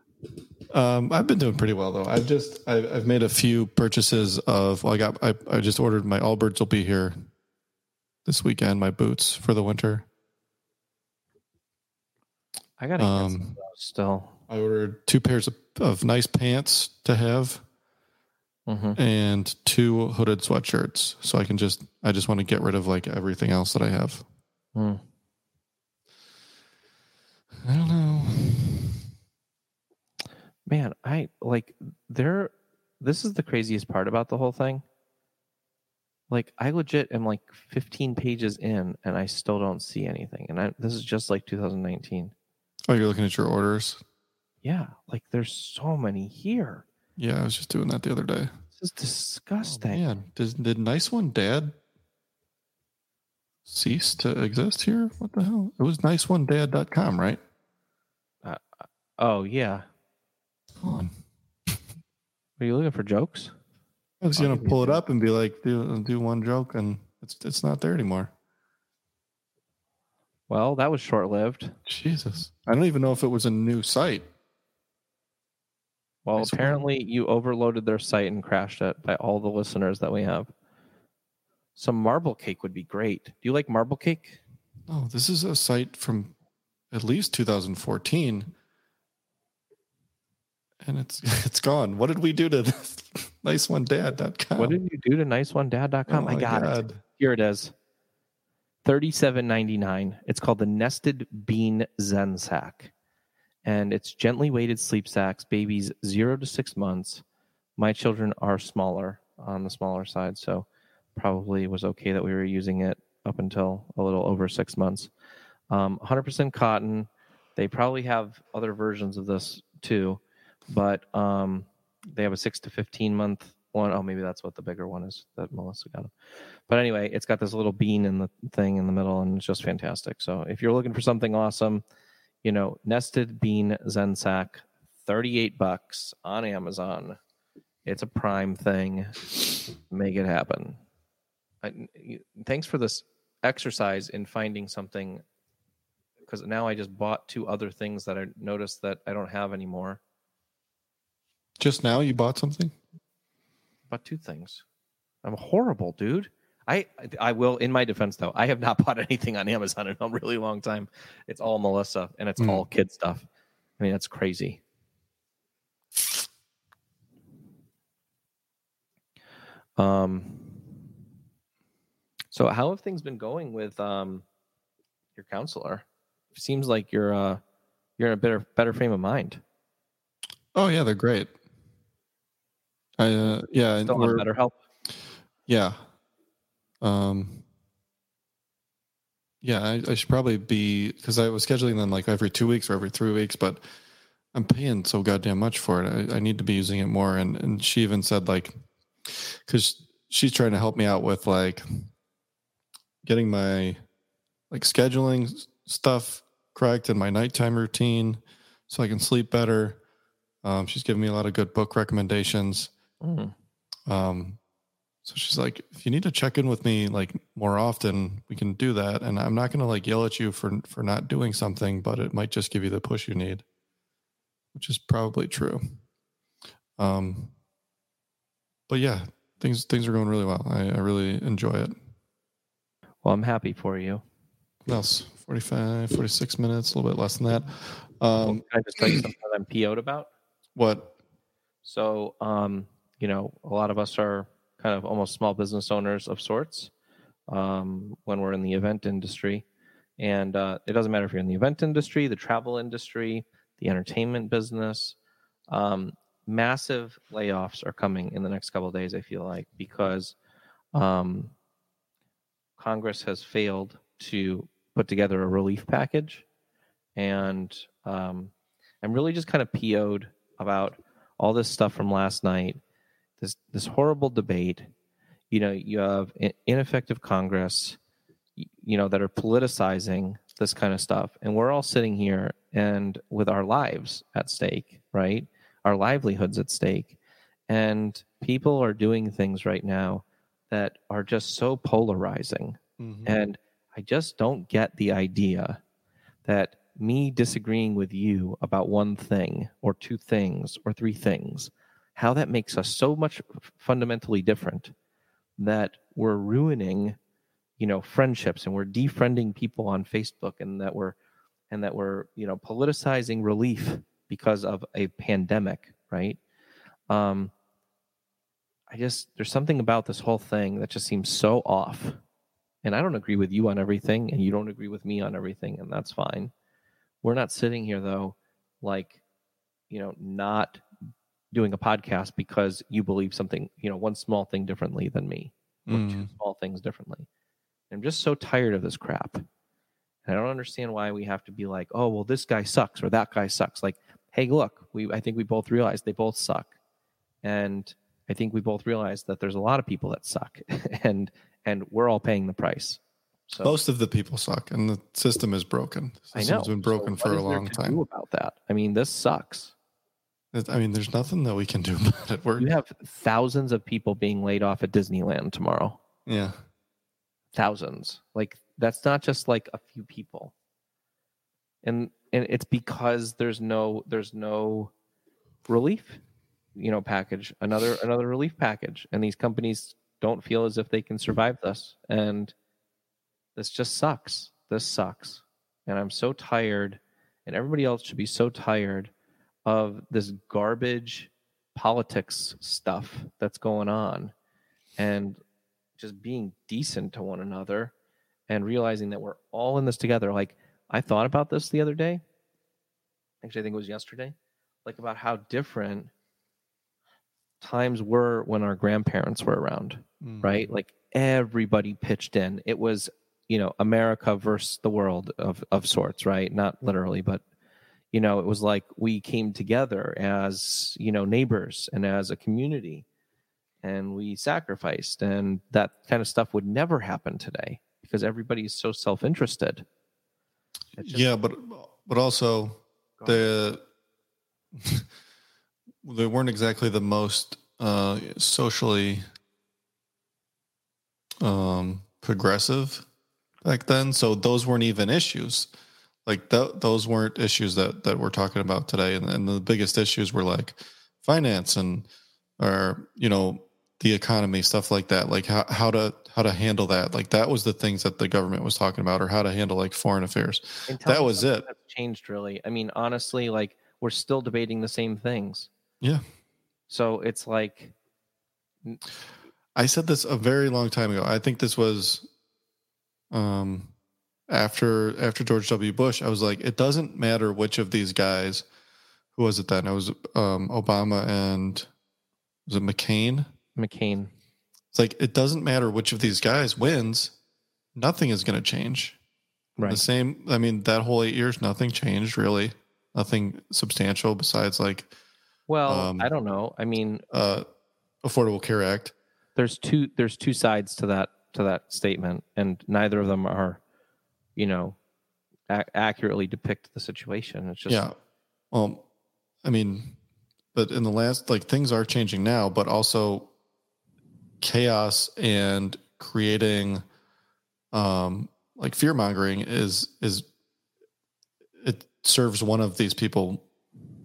Um, I've been doing pretty well though. I've just I've, I've made a few purchases of. Well, I got I, I just ordered my Allbirds will be here this weekend. My boots for the winter. I gotta Um, still. I ordered two pairs of, of nice pants to have hmm and two hooded sweatshirts. So I can just I just want to get rid of like everything else that I have. Mm. I don't know. Man, I like there. This is the craziest part about the whole thing. Like, I legit am like 15 pages in, and I still don't see anything. And I, this is just like 2019. Oh, you're looking at your orders. Yeah, like there's so many here. Yeah, I was just doing that the other day. This is Oh, disgusting. man, Does, did Nice One Dad cease to exist here? What the hell? It was niceonedad.com, right? Uh, uh, oh yeah. Hold on. Are you looking for jokes? I was gonna pull it up and be like, do do one joke, and it's it's not there anymore. Well, that was short lived. Jesus, I don't even know if it was a new site. Well, apparently you overloaded their site and crashed it by all the listeners that we have. Some marble cake would be great. Do you like marble cake? Oh, this is a site from at least 2014, and it's it's gone. What did we do to niceonedad.com? What did you do to niceonedad.com? Oh I got it. God. Here it is. Thirty-seven ninety-nine. It's called the Nested Bean Zen Sack, and it's gently weighted sleep sacks. Babies zero to six months. My children are smaller on the smaller side, so probably was okay that we were using it up until a little over six months. Um, 100% cotton. They probably have other versions of this too, but um, they have a six to 15 month one. Oh, maybe that's what the bigger one is that Melissa got. But anyway, it's got this little bean in the thing in the middle, and it's just fantastic. So if you're looking for something awesome, you know, nested bean Zen sack, 38 bucks on Amazon. It's a prime thing. Make it happen. I, thanks for this exercise in finding something because now I just bought two other things that I noticed that I don't have anymore. Just now you bought something? Bought two things. I'm horrible, dude. I I will in my defense though. I have not bought anything on Amazon in a really long time. It's all Melissa and it's Hmm. all kid stuff. I mean, that's crazy. Um so how have things been going with um your counselor? Seems like you're uh you're in a better better frame of mind. Oh yeah, they're great. I uh, yeah, Still we're- on BetterHelp. Yeah. Um. Yeah, I, I should probably be because I was scheduling them like every two weeks or every three weeks, but I'm paying so goddamn much for it. I, I need to be using it more. And and she even said like, because she's trying to help me out with like getting my like scheduling stuff correct and my nighttime routine, so I can sleep better. Um, she's giving me a lot of good book recommendations. Mm. Um, so she's like, if you need to check in with me like more often, we can do that. And I'm not going to like yell at you for for not doing something, but it might just give you the push you need, which is probably true. Um, but yeah, things things are going really well. I, I really enjoy it. Well, I'm happy for you. What else? 45, 46 minutes, a little bit less than that. Um, Can I just tell you something that I'm PO'd about? what? So, um, you know, a lot of us are kind of almost small business owners of sorts um, when we're in the event industry. And uh, it doesn't matter if you're in the event industry, the travel industry, the entertainment business. Um, massive layoffs are coming in the next couple days, I feel like, because um, Congress has failed to put together a relief package. And um, I'm really just kind of PO'd about all this stuff from last night, this this horrible debate. You know, you have ineffective Congress, you know, that are politicizing this kind of stuff, and we're all sitting here and with our lives at stake, right? Our livelihoods at stake, and people are doing things right now that are just so polarizing. Mhm. And I just don't get the idea that me disagreeing with you about one thing or two things or three things, how that makes us so much fundamentally different that we're ruining, you know, friendships and we're defriending people on Facebook and that we're and that we're, you know, politicizing relief because of a pandemic, right? Um I just there's something about this whole thing that just seems so off and I don't agree with you on everything, and you don't agree with me on everything, and that's fine. We're not sitting here though, like, you know, not doing a podcast because you believe something, you know, one small thing differently than me, or two Mm. small things differently. I'm just so tired of this crap. And I don't understand why we have to be like, oh, well, this guy sucks or that guy sucks. Like, hey, look, we I think we both realize they both suck, and I think we both realize that there's a lot of people that suck, and and we're all paying the price. So Most of the people suck, and the system is broken. The I know system's been broken So for a long time. About that? I mean, this sucks. I mean, there's nothing that we can do about it. We're You have thousands of people being laid off at Disneyland tomorrow. yeah. Thousands. Like that's not just like a few people. And and it's because there's no there's no relief, you know, package. Another another relief package, and these companies don't feel as if they can survive this. And this just sucks. This sucks. And I'm so tired, and everybody else should be so tired of this garbage politics stuff that's going on and just being decent to one another and realizing that we're all in this together. Like, I thought about this the other day. Actually, I think it was yesterday. Like, about how different times were when our grandparents were around Mm. right? Like everybody pitched in. It was, you know, America versus the world of of sorts, right? Not literally, but you know, it was like we came together as, you know, neighbors and as a community and we sacrificed and that kind of stuff would never happen today because everybody is so self-interested. Just- Yeah, but but also the they weren't exactly the most uh, socially um, progressive back then. So those weren't even issues. Like th- those weren't issues that that we're talking about today. And, and the biggest issues were like finance and or you know the economy stuff like that. Like how how to how to handle that. Like that was the things that the government was talking about, or how to handle like foreign affairs. That was it. Changed really. I mean, honestly, like we're still debating the same things. Yeah. So it's like I said this a very long time ago. I think this was um after after George W. Bush. I was like, it doesn't matter which of these guys. Who was it then? It was um Obama and was it McCain? McCain. It's like it doesn't matter which of these guys wins. Nothing is going to change. Right. The same. I mean, that whole eight years, nothing changed really. Nothing substantial besides like Well, Um, I don't know. I mean, uh Affordable Care Act. there's two there's two sides to that to that statement, and neither of them are, you know, ac- accurately depict the situation. It's just yeah. Well, I mean, but in the last, like things are changing now, but also chaos and creating, um, like fear mongering is is it serves one of these people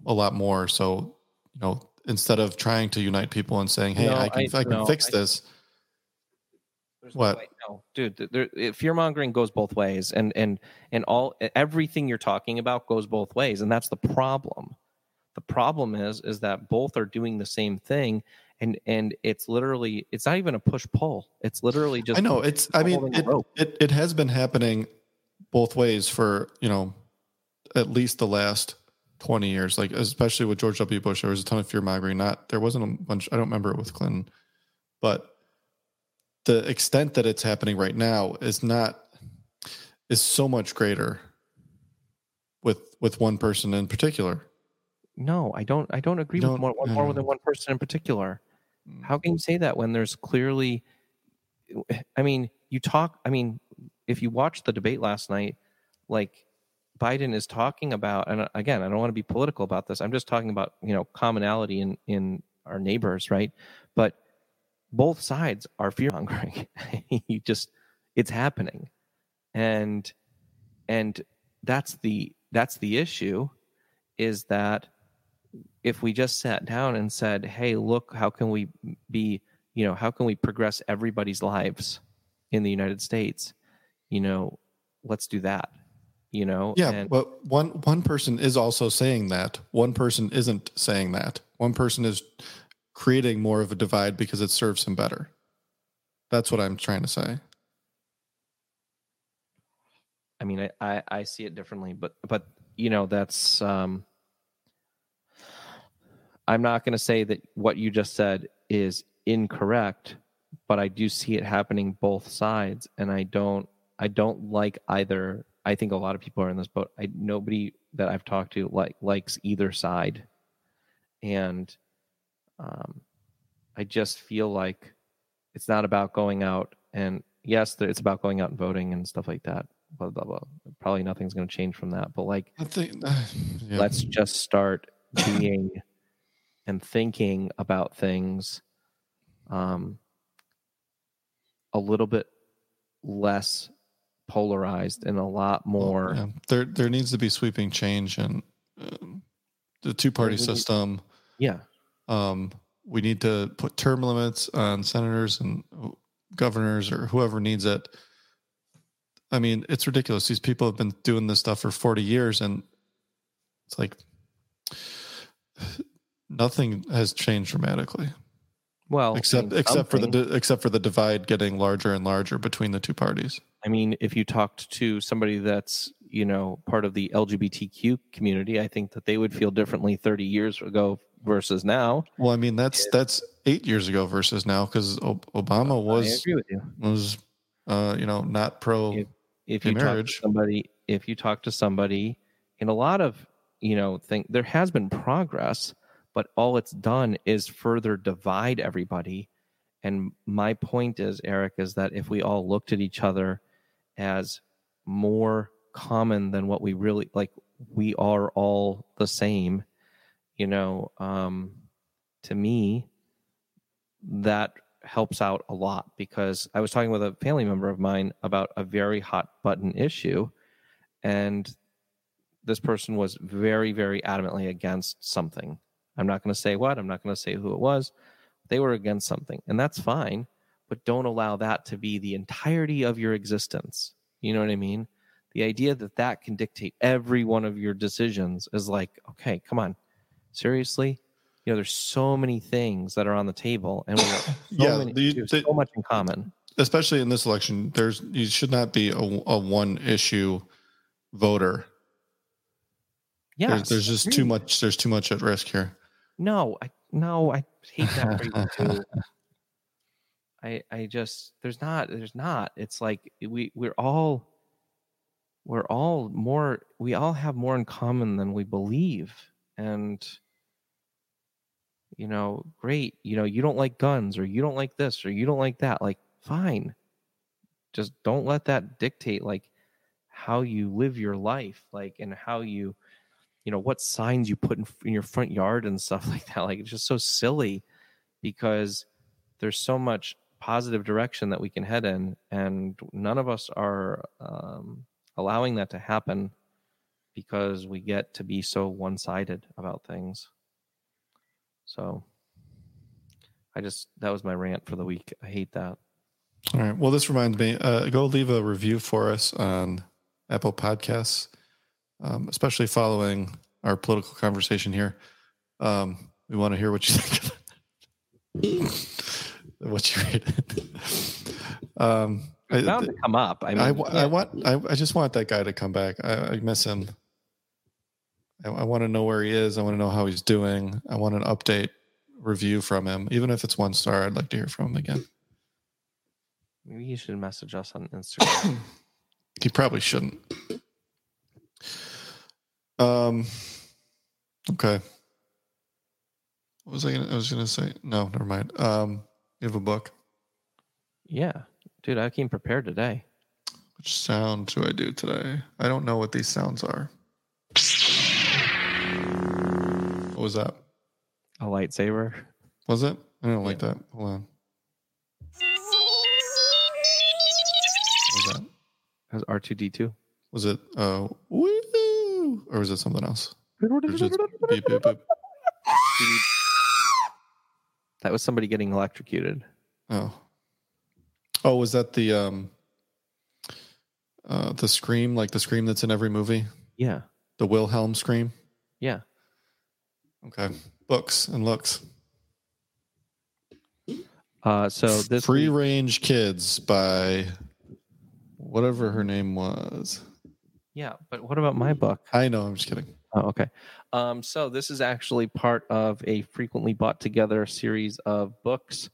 a lot more. So you know, instead of trying to unite people and saying, "Hey, No, I can I- I, can no, fix I- this," There's no What? way- No, dude, there, fear mongering goes both ways, and and and all everything you're talking about goes both ways, and that's the problem. The problem is is that both are doing the same thing, and and it's literally it's not even a push pull. It's literally just I know it's. I mean, it, it it has been happening both ways for you know at least the last twenty years. Like especially with George W. Bush, there was a ton of fear mongering. Not there wasn't a bunch. I don't remember it with Clinton, but the extent that it's happening right now is not is so much greater with with one person in particular. No, I don't. I don't agree Don't- with more, more than one person in particular. Mm. How can you say that when there's clearly? I mean, you talk. I mean, if you watched the debate last night, like Biden is talking about, and again, I don't want to be political about this. I'm just talking about you know commonality in in our neighbors, right? But both sides are fear mongering. you just, it's happening, and and that's the that's the issue, is that if we just sat down and said, "Hey, look, how can we be, you know, how can we progress everybody's lives in the United States?" You know, let's do that. You know, Yeah, and but one one person is also saying that. One person isn't saying that. One person is creating more of a divide because it serves him better. That's what I'm trying to say. I mean, I, I I see it differently, but but you know, that's um, I'm not going to say that what you just said is incorrect, but I do see it happening both sides, and I don't I don't like either. I think a lot of people are in this boat. I nobody that I've talked to like likes either side, and um, I just feel like it's not about going out and yes, it's about going out and voting and stuff like that. Blah blah blah. Probably nothing's going to change from that. But like, I think yeah. let's just start being and thinking about things um, a little bit less polarized and a lot more. Yeah. There there needs to be sweeping change in um, the two party system. Yeah, Um, we need to put term limits on senators and governors or whoever needs it. I mean, it's ridiculous. These people have been doing this stuff for 40 years and it's like nothing has changed dramatically well, except except for the except for the divide getting larger and larger between the two parties. I mean, if you talked to somebody that's you know part of the LGBTQ community, I think that they would feel differently 30 years ago versus now. Well, I mean, that's that's 8 years ago versus now cuz Obama was you. was uh, you know, not pro If- If you talk to somebody, if you talk to somebody, in a lot of you know, think there has been progress, but all it's done is further divide everybody. And my point is, Eric, is that if we all looked at each other as more common than what we really like, we are all the same. You know, um, to me, that helps out a lot because I was talking with a family member of mine about a very hot button issue, and this person was very, very adamantly against something. I'm not going to say what, I'm not going to say who it was. They were against something, and that's fine, but don't allow that to be the entirety of your existence. You know what I mean? The idea that that can dictate every one of your decisions is like, okay, come on. Seriously? You know, there's so many things that are on the table, and we have so, Yeah, many, the- we have the- so much in common. especially in this election, there's you should not be a, a one issue voter. Yeah, There's, there's just too much. There's too much at risk here. No, I no, I hate that phrase too. I I just there's not there's not. It's like we we're all we're all more we all have more in common than we believe. And you know, great, you know, you don't like guns or you don't like this or you don't like that. Like fine. Just don't let that dictate like how you live your life like and how you you know what signs you put in, in your front yard and stuff like that like it's just so silly because there's so much positive direction that we can head in and none of us are um, allowing that to happen because we get to be so one-sided about things so i just that was my rant for the week i hate that All right. Well, this reminds me. Uh, go leave a review for us on Apple Podcasts, um, especially following our political conversation here. Um, we want to hear what you think. what you rated. um, I, bound to come up. I, mean, I, I want. I, I just want that guy to come back. I, I miss him. I, I want to know where he is. I want to know how he's doing. I want an update review from him, even if it's one star. I'd like to hear from him again. Maybe he should message us on Instagram. he probably shouldn't. Um. Okay. What was I? Gonna, I was going to say no. Never mind. Um. You have a book. Yeah, dude. I came prepared today. Which sound do I do today? I don't know what these sounds are. What was that? A lightsaber. Was it? I don't like that. Hold on. What was that? That was R two D two. Was it uh woo or was it something else? Or just beep, beep, beep. That was somebody getting electrocuted. Oh. Oh, was that the um uh the scream, like the scream that's in every movie? Yeah. The Wilhelm scream? Yeah. Okay. Books and looks. Uh, so this Free week- Range Kids by whatever her name was. yeah, but what about my book? I know, I'm just kidding. Oh, okay. Um, so this is actually part of a frequently bought together series of books.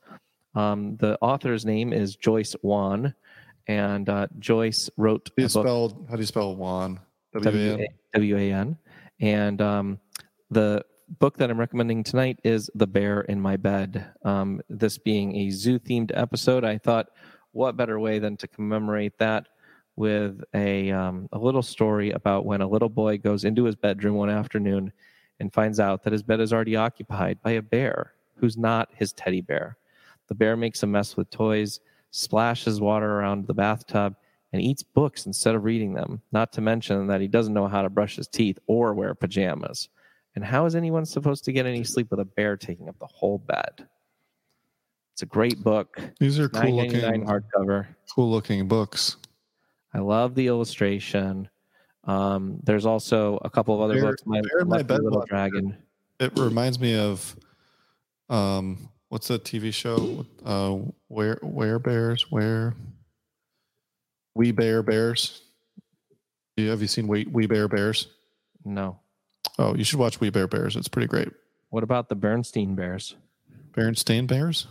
Um, the author's name is Joyce Wan, and uh, Joyce wrote How do you a book spell how do you spell? W-A-N? W A N, and um, the book that I'm recommending tonight is The Bear in My Bed. Um, this being a zoo themed episode, I thought, what better way than to commemorate that with a um, a little story about when a little boy goes into his bedroom one afternoon and finds out that his bed is already occupied by a bear who's not his teddy bear. The bear makes a mess with toys, splashes water around the bathtub, and eats books instead of reading them. Not to mention that he doesn't know how to brush his teeth or wear pajamas. And how is anyone supposed to get any sleep with a bear taking up the whole bed? It's a great book. These are cool Nine ninety nine looking hardcover. cool looking books. I love the illustration. Um, there's also a couple of other Bear- books. My, Bear My Bed Little. Dragon. It reminds me of um what's that TV show? Uh where where bears? Where We Bare Bears? Yeah, have you seen We We Bare Bears? No. Oh, you should watch We Bear Bears. It's pretty great. What about the Bernstein Bears? Bernstein Bears?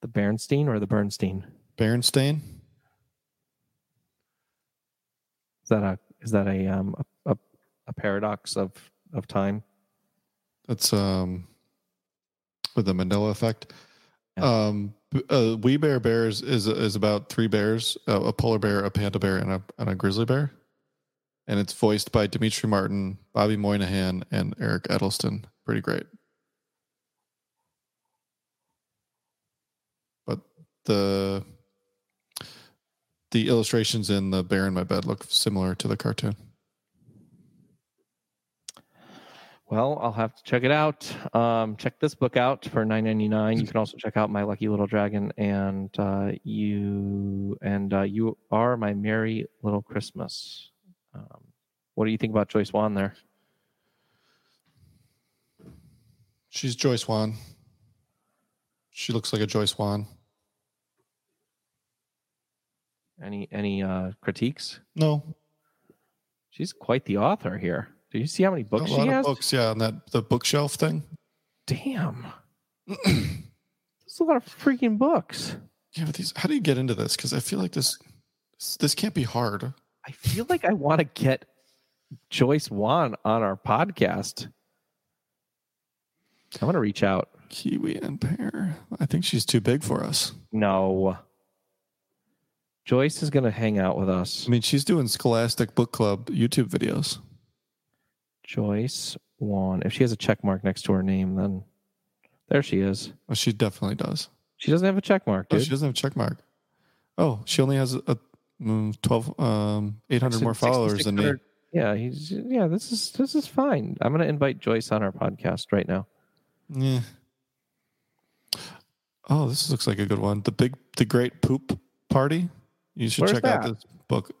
The Bernstein or the Bernstein? Bernstein. Is that a is that a um a, a, paradox of of time? That's um with the Mandela effect. Um, uh, We Bare Bears is is about three bears: uh, a polar bear, a panda bear, and a and a grizzly bear. And it's voiced by Demetri Martin, Bobby Moynihan, and Eric Edelstein. Pretty great. But the the illustrations in the bear in my bed look similar to the cartoon. Well, I'll have to check it out. Um, check this book out for nine ninety nine. You can also check out My Lucky Little Dragon and uh, you and uh, you are my merry little Christmas. Um, what do you think about Joyce Wan there? She's Joyce Wan. She looks like a Joyce Wan. Any any uh, critiques? No, She's quite the author here. Do you see how many books a lot she of has? books. Yeah, on that the bookshelf thing. Damn, that's a lot of freaking books. Yeah, but these. How do you get into this? Because I feel like this, this, can't be hard. I feel like I want to get Joyce Wan on our podcast. I want to reach out. Kiwi and pear. I think she's too big for us. No. Joyce is going to hang out with us. I mean, she's doing Scholastic Book Club YouTube videos. Joyce Wan. If she has a check mark next to her name, then there she is. Oh, she definitely does. She doesn't have a check mark, Oh, dude. she doesn't have a check mark. Oh, she only has a, mm, 12, um, 800 more followers than me. Yeah, he's yeah. This is this is fine. I'm going to invite Joyce on our podcast right now. Yeah. Oh, this looks like a good one. The big, the great poop party. You should Where's check out this book.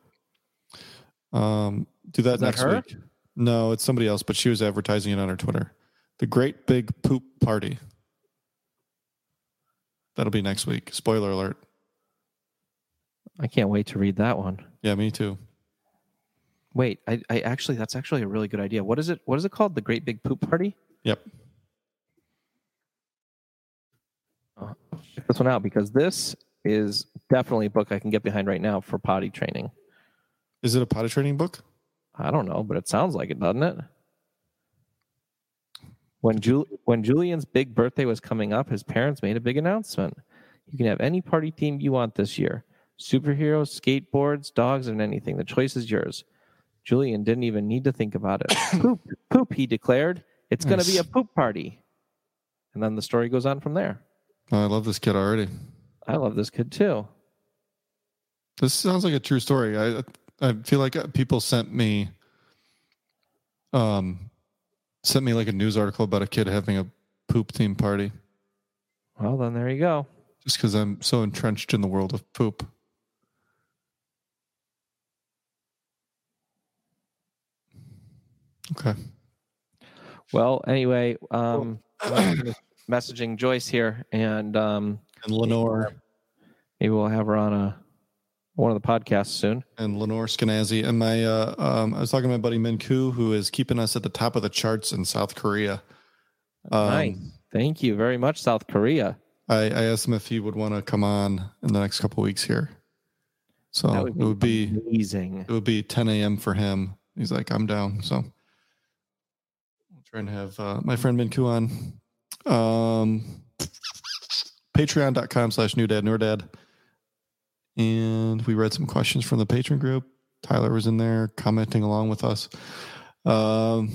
Um, do that Is that next her? week. No, it's somebody else, but she was advertising it on her Twitter. The great big poop party. That'll be next week. Spoiler alert. I can't wait to read that one. Yeah, me too. Wait, I, I actually that's actually a really good idea. What is it? What is it called? The Great Big Poop Party? Yep. Uh, check this one out because this is definitely a book I can get behind right now for potty training. Is it a potty training book? I don't know, but it sounds like it, doesn't it? When Jul- when Julian's big birthday was coming up, his parents made a big announcement. You can have any party theme you want this year. Superheroes, skateboards, dogs, and anything. The choice is yours. Julian didn't even need to think about it. poop, poop, he declared. It's going to be a poop party. And then the story goes on from there. I love this kid already. I love this kid too. This sounds like a true story. I I feel like uh, people sent me um sent me like a news article about a kid having a poop theme party Well, then there you go. just because I'm so entrenched in the world of poop. Okay. Well, anyway, um, I'm messaging Joyce here, and um, And Lenore maybe we'll have her on a one of the podcasts soon. and Lenore Skenazy and my uh um I was talking to my buddy Min Koo who is keeping us at the top of the charts in South Korea. Um, nice. Thank you very much, South Korea. I, I asked him if he would want to come on in the next couple weeks here. So That it would be amazing. it would be 10 a.m. for him. He's like, I'm down. So we'll try and have uh, my friend Min Koo on. Um, Patreon.com slash new dad nerdad. And we read some questions from the patron group. Tyler was in there commenting along with us. Um,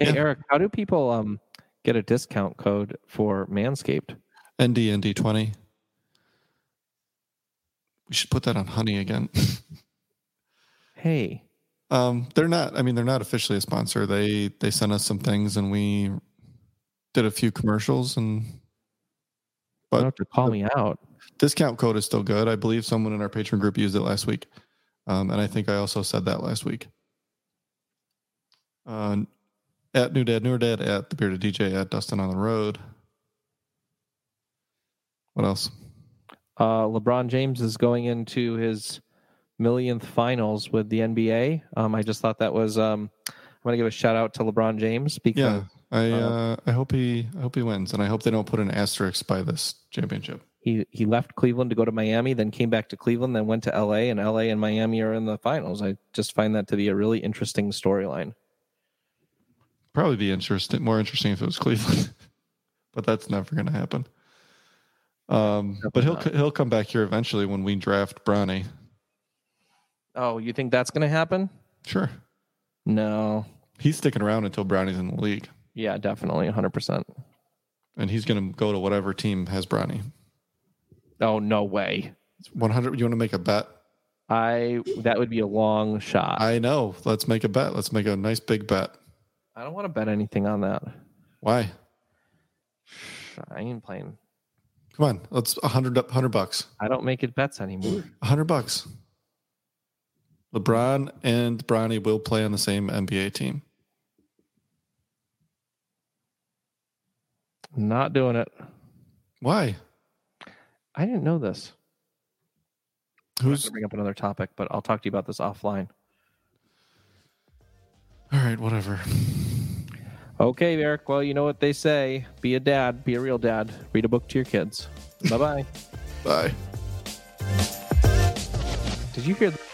Hey, yeah. Eric, how do people um get a discount code for Manscaped? NDND20. We should put that on honey again. Hey, Um, they're not. I mean, they're not officially a sponsor. They they sent us some things, and we did a few commercials. And you but don't have to call me out. Discount code is still good. I believe someone in our patron group used it last week, um, and I think I also said that last week. Uh, at New Dad, Newer Dad, at the Bearded DJ, at Dustin on the Road. What else? Uh, LeBron James is going into his millionth finals with the NBA. Um, I just thought that was. Um, I want to give a shout out to LeBron James because Yeah, I Uh, uh, I hope he I hope he wins, and I hope they don't put an asterisk by this championship. He he left Cleveland to go to Miami, then came back to Cleveland, then went to LA, and LA and Miami are in the finals. I just find that to be a really interesting storyline. Probably be interesting, more interesting if it was Cleveland, but that's never going to happen. Um, but he'll Definitely he'll come back here eventually when we draft Bronny. Oh, you think that's going to happen? Sure, No. he's sticking around until Bronny's in the league, Yeah, definitely, hundred percent. and he's going to go to whatever team has Bronny. Oh no way! One hundred. You want to make a bet? I that would be a long shot. I, know. Let's make a bet. Let's make a nice big bet. I don't want to bet anything on that. Why? I ain't playing. Come on. Let's a hundred hundred bucks. I don't make it bets anymore. A hundred bucks. LeBron and Bronny will play on the same NBA team. Not doing it. Why? I didn't know this. Who's going to bring up another topic, but I'll talk to you about this offline. all right? Whatever. Okay, Eric. Well, you know what they say: be a dad, be a real dad. Read a book to your kids. bye bye. Bye. Did you hear? The-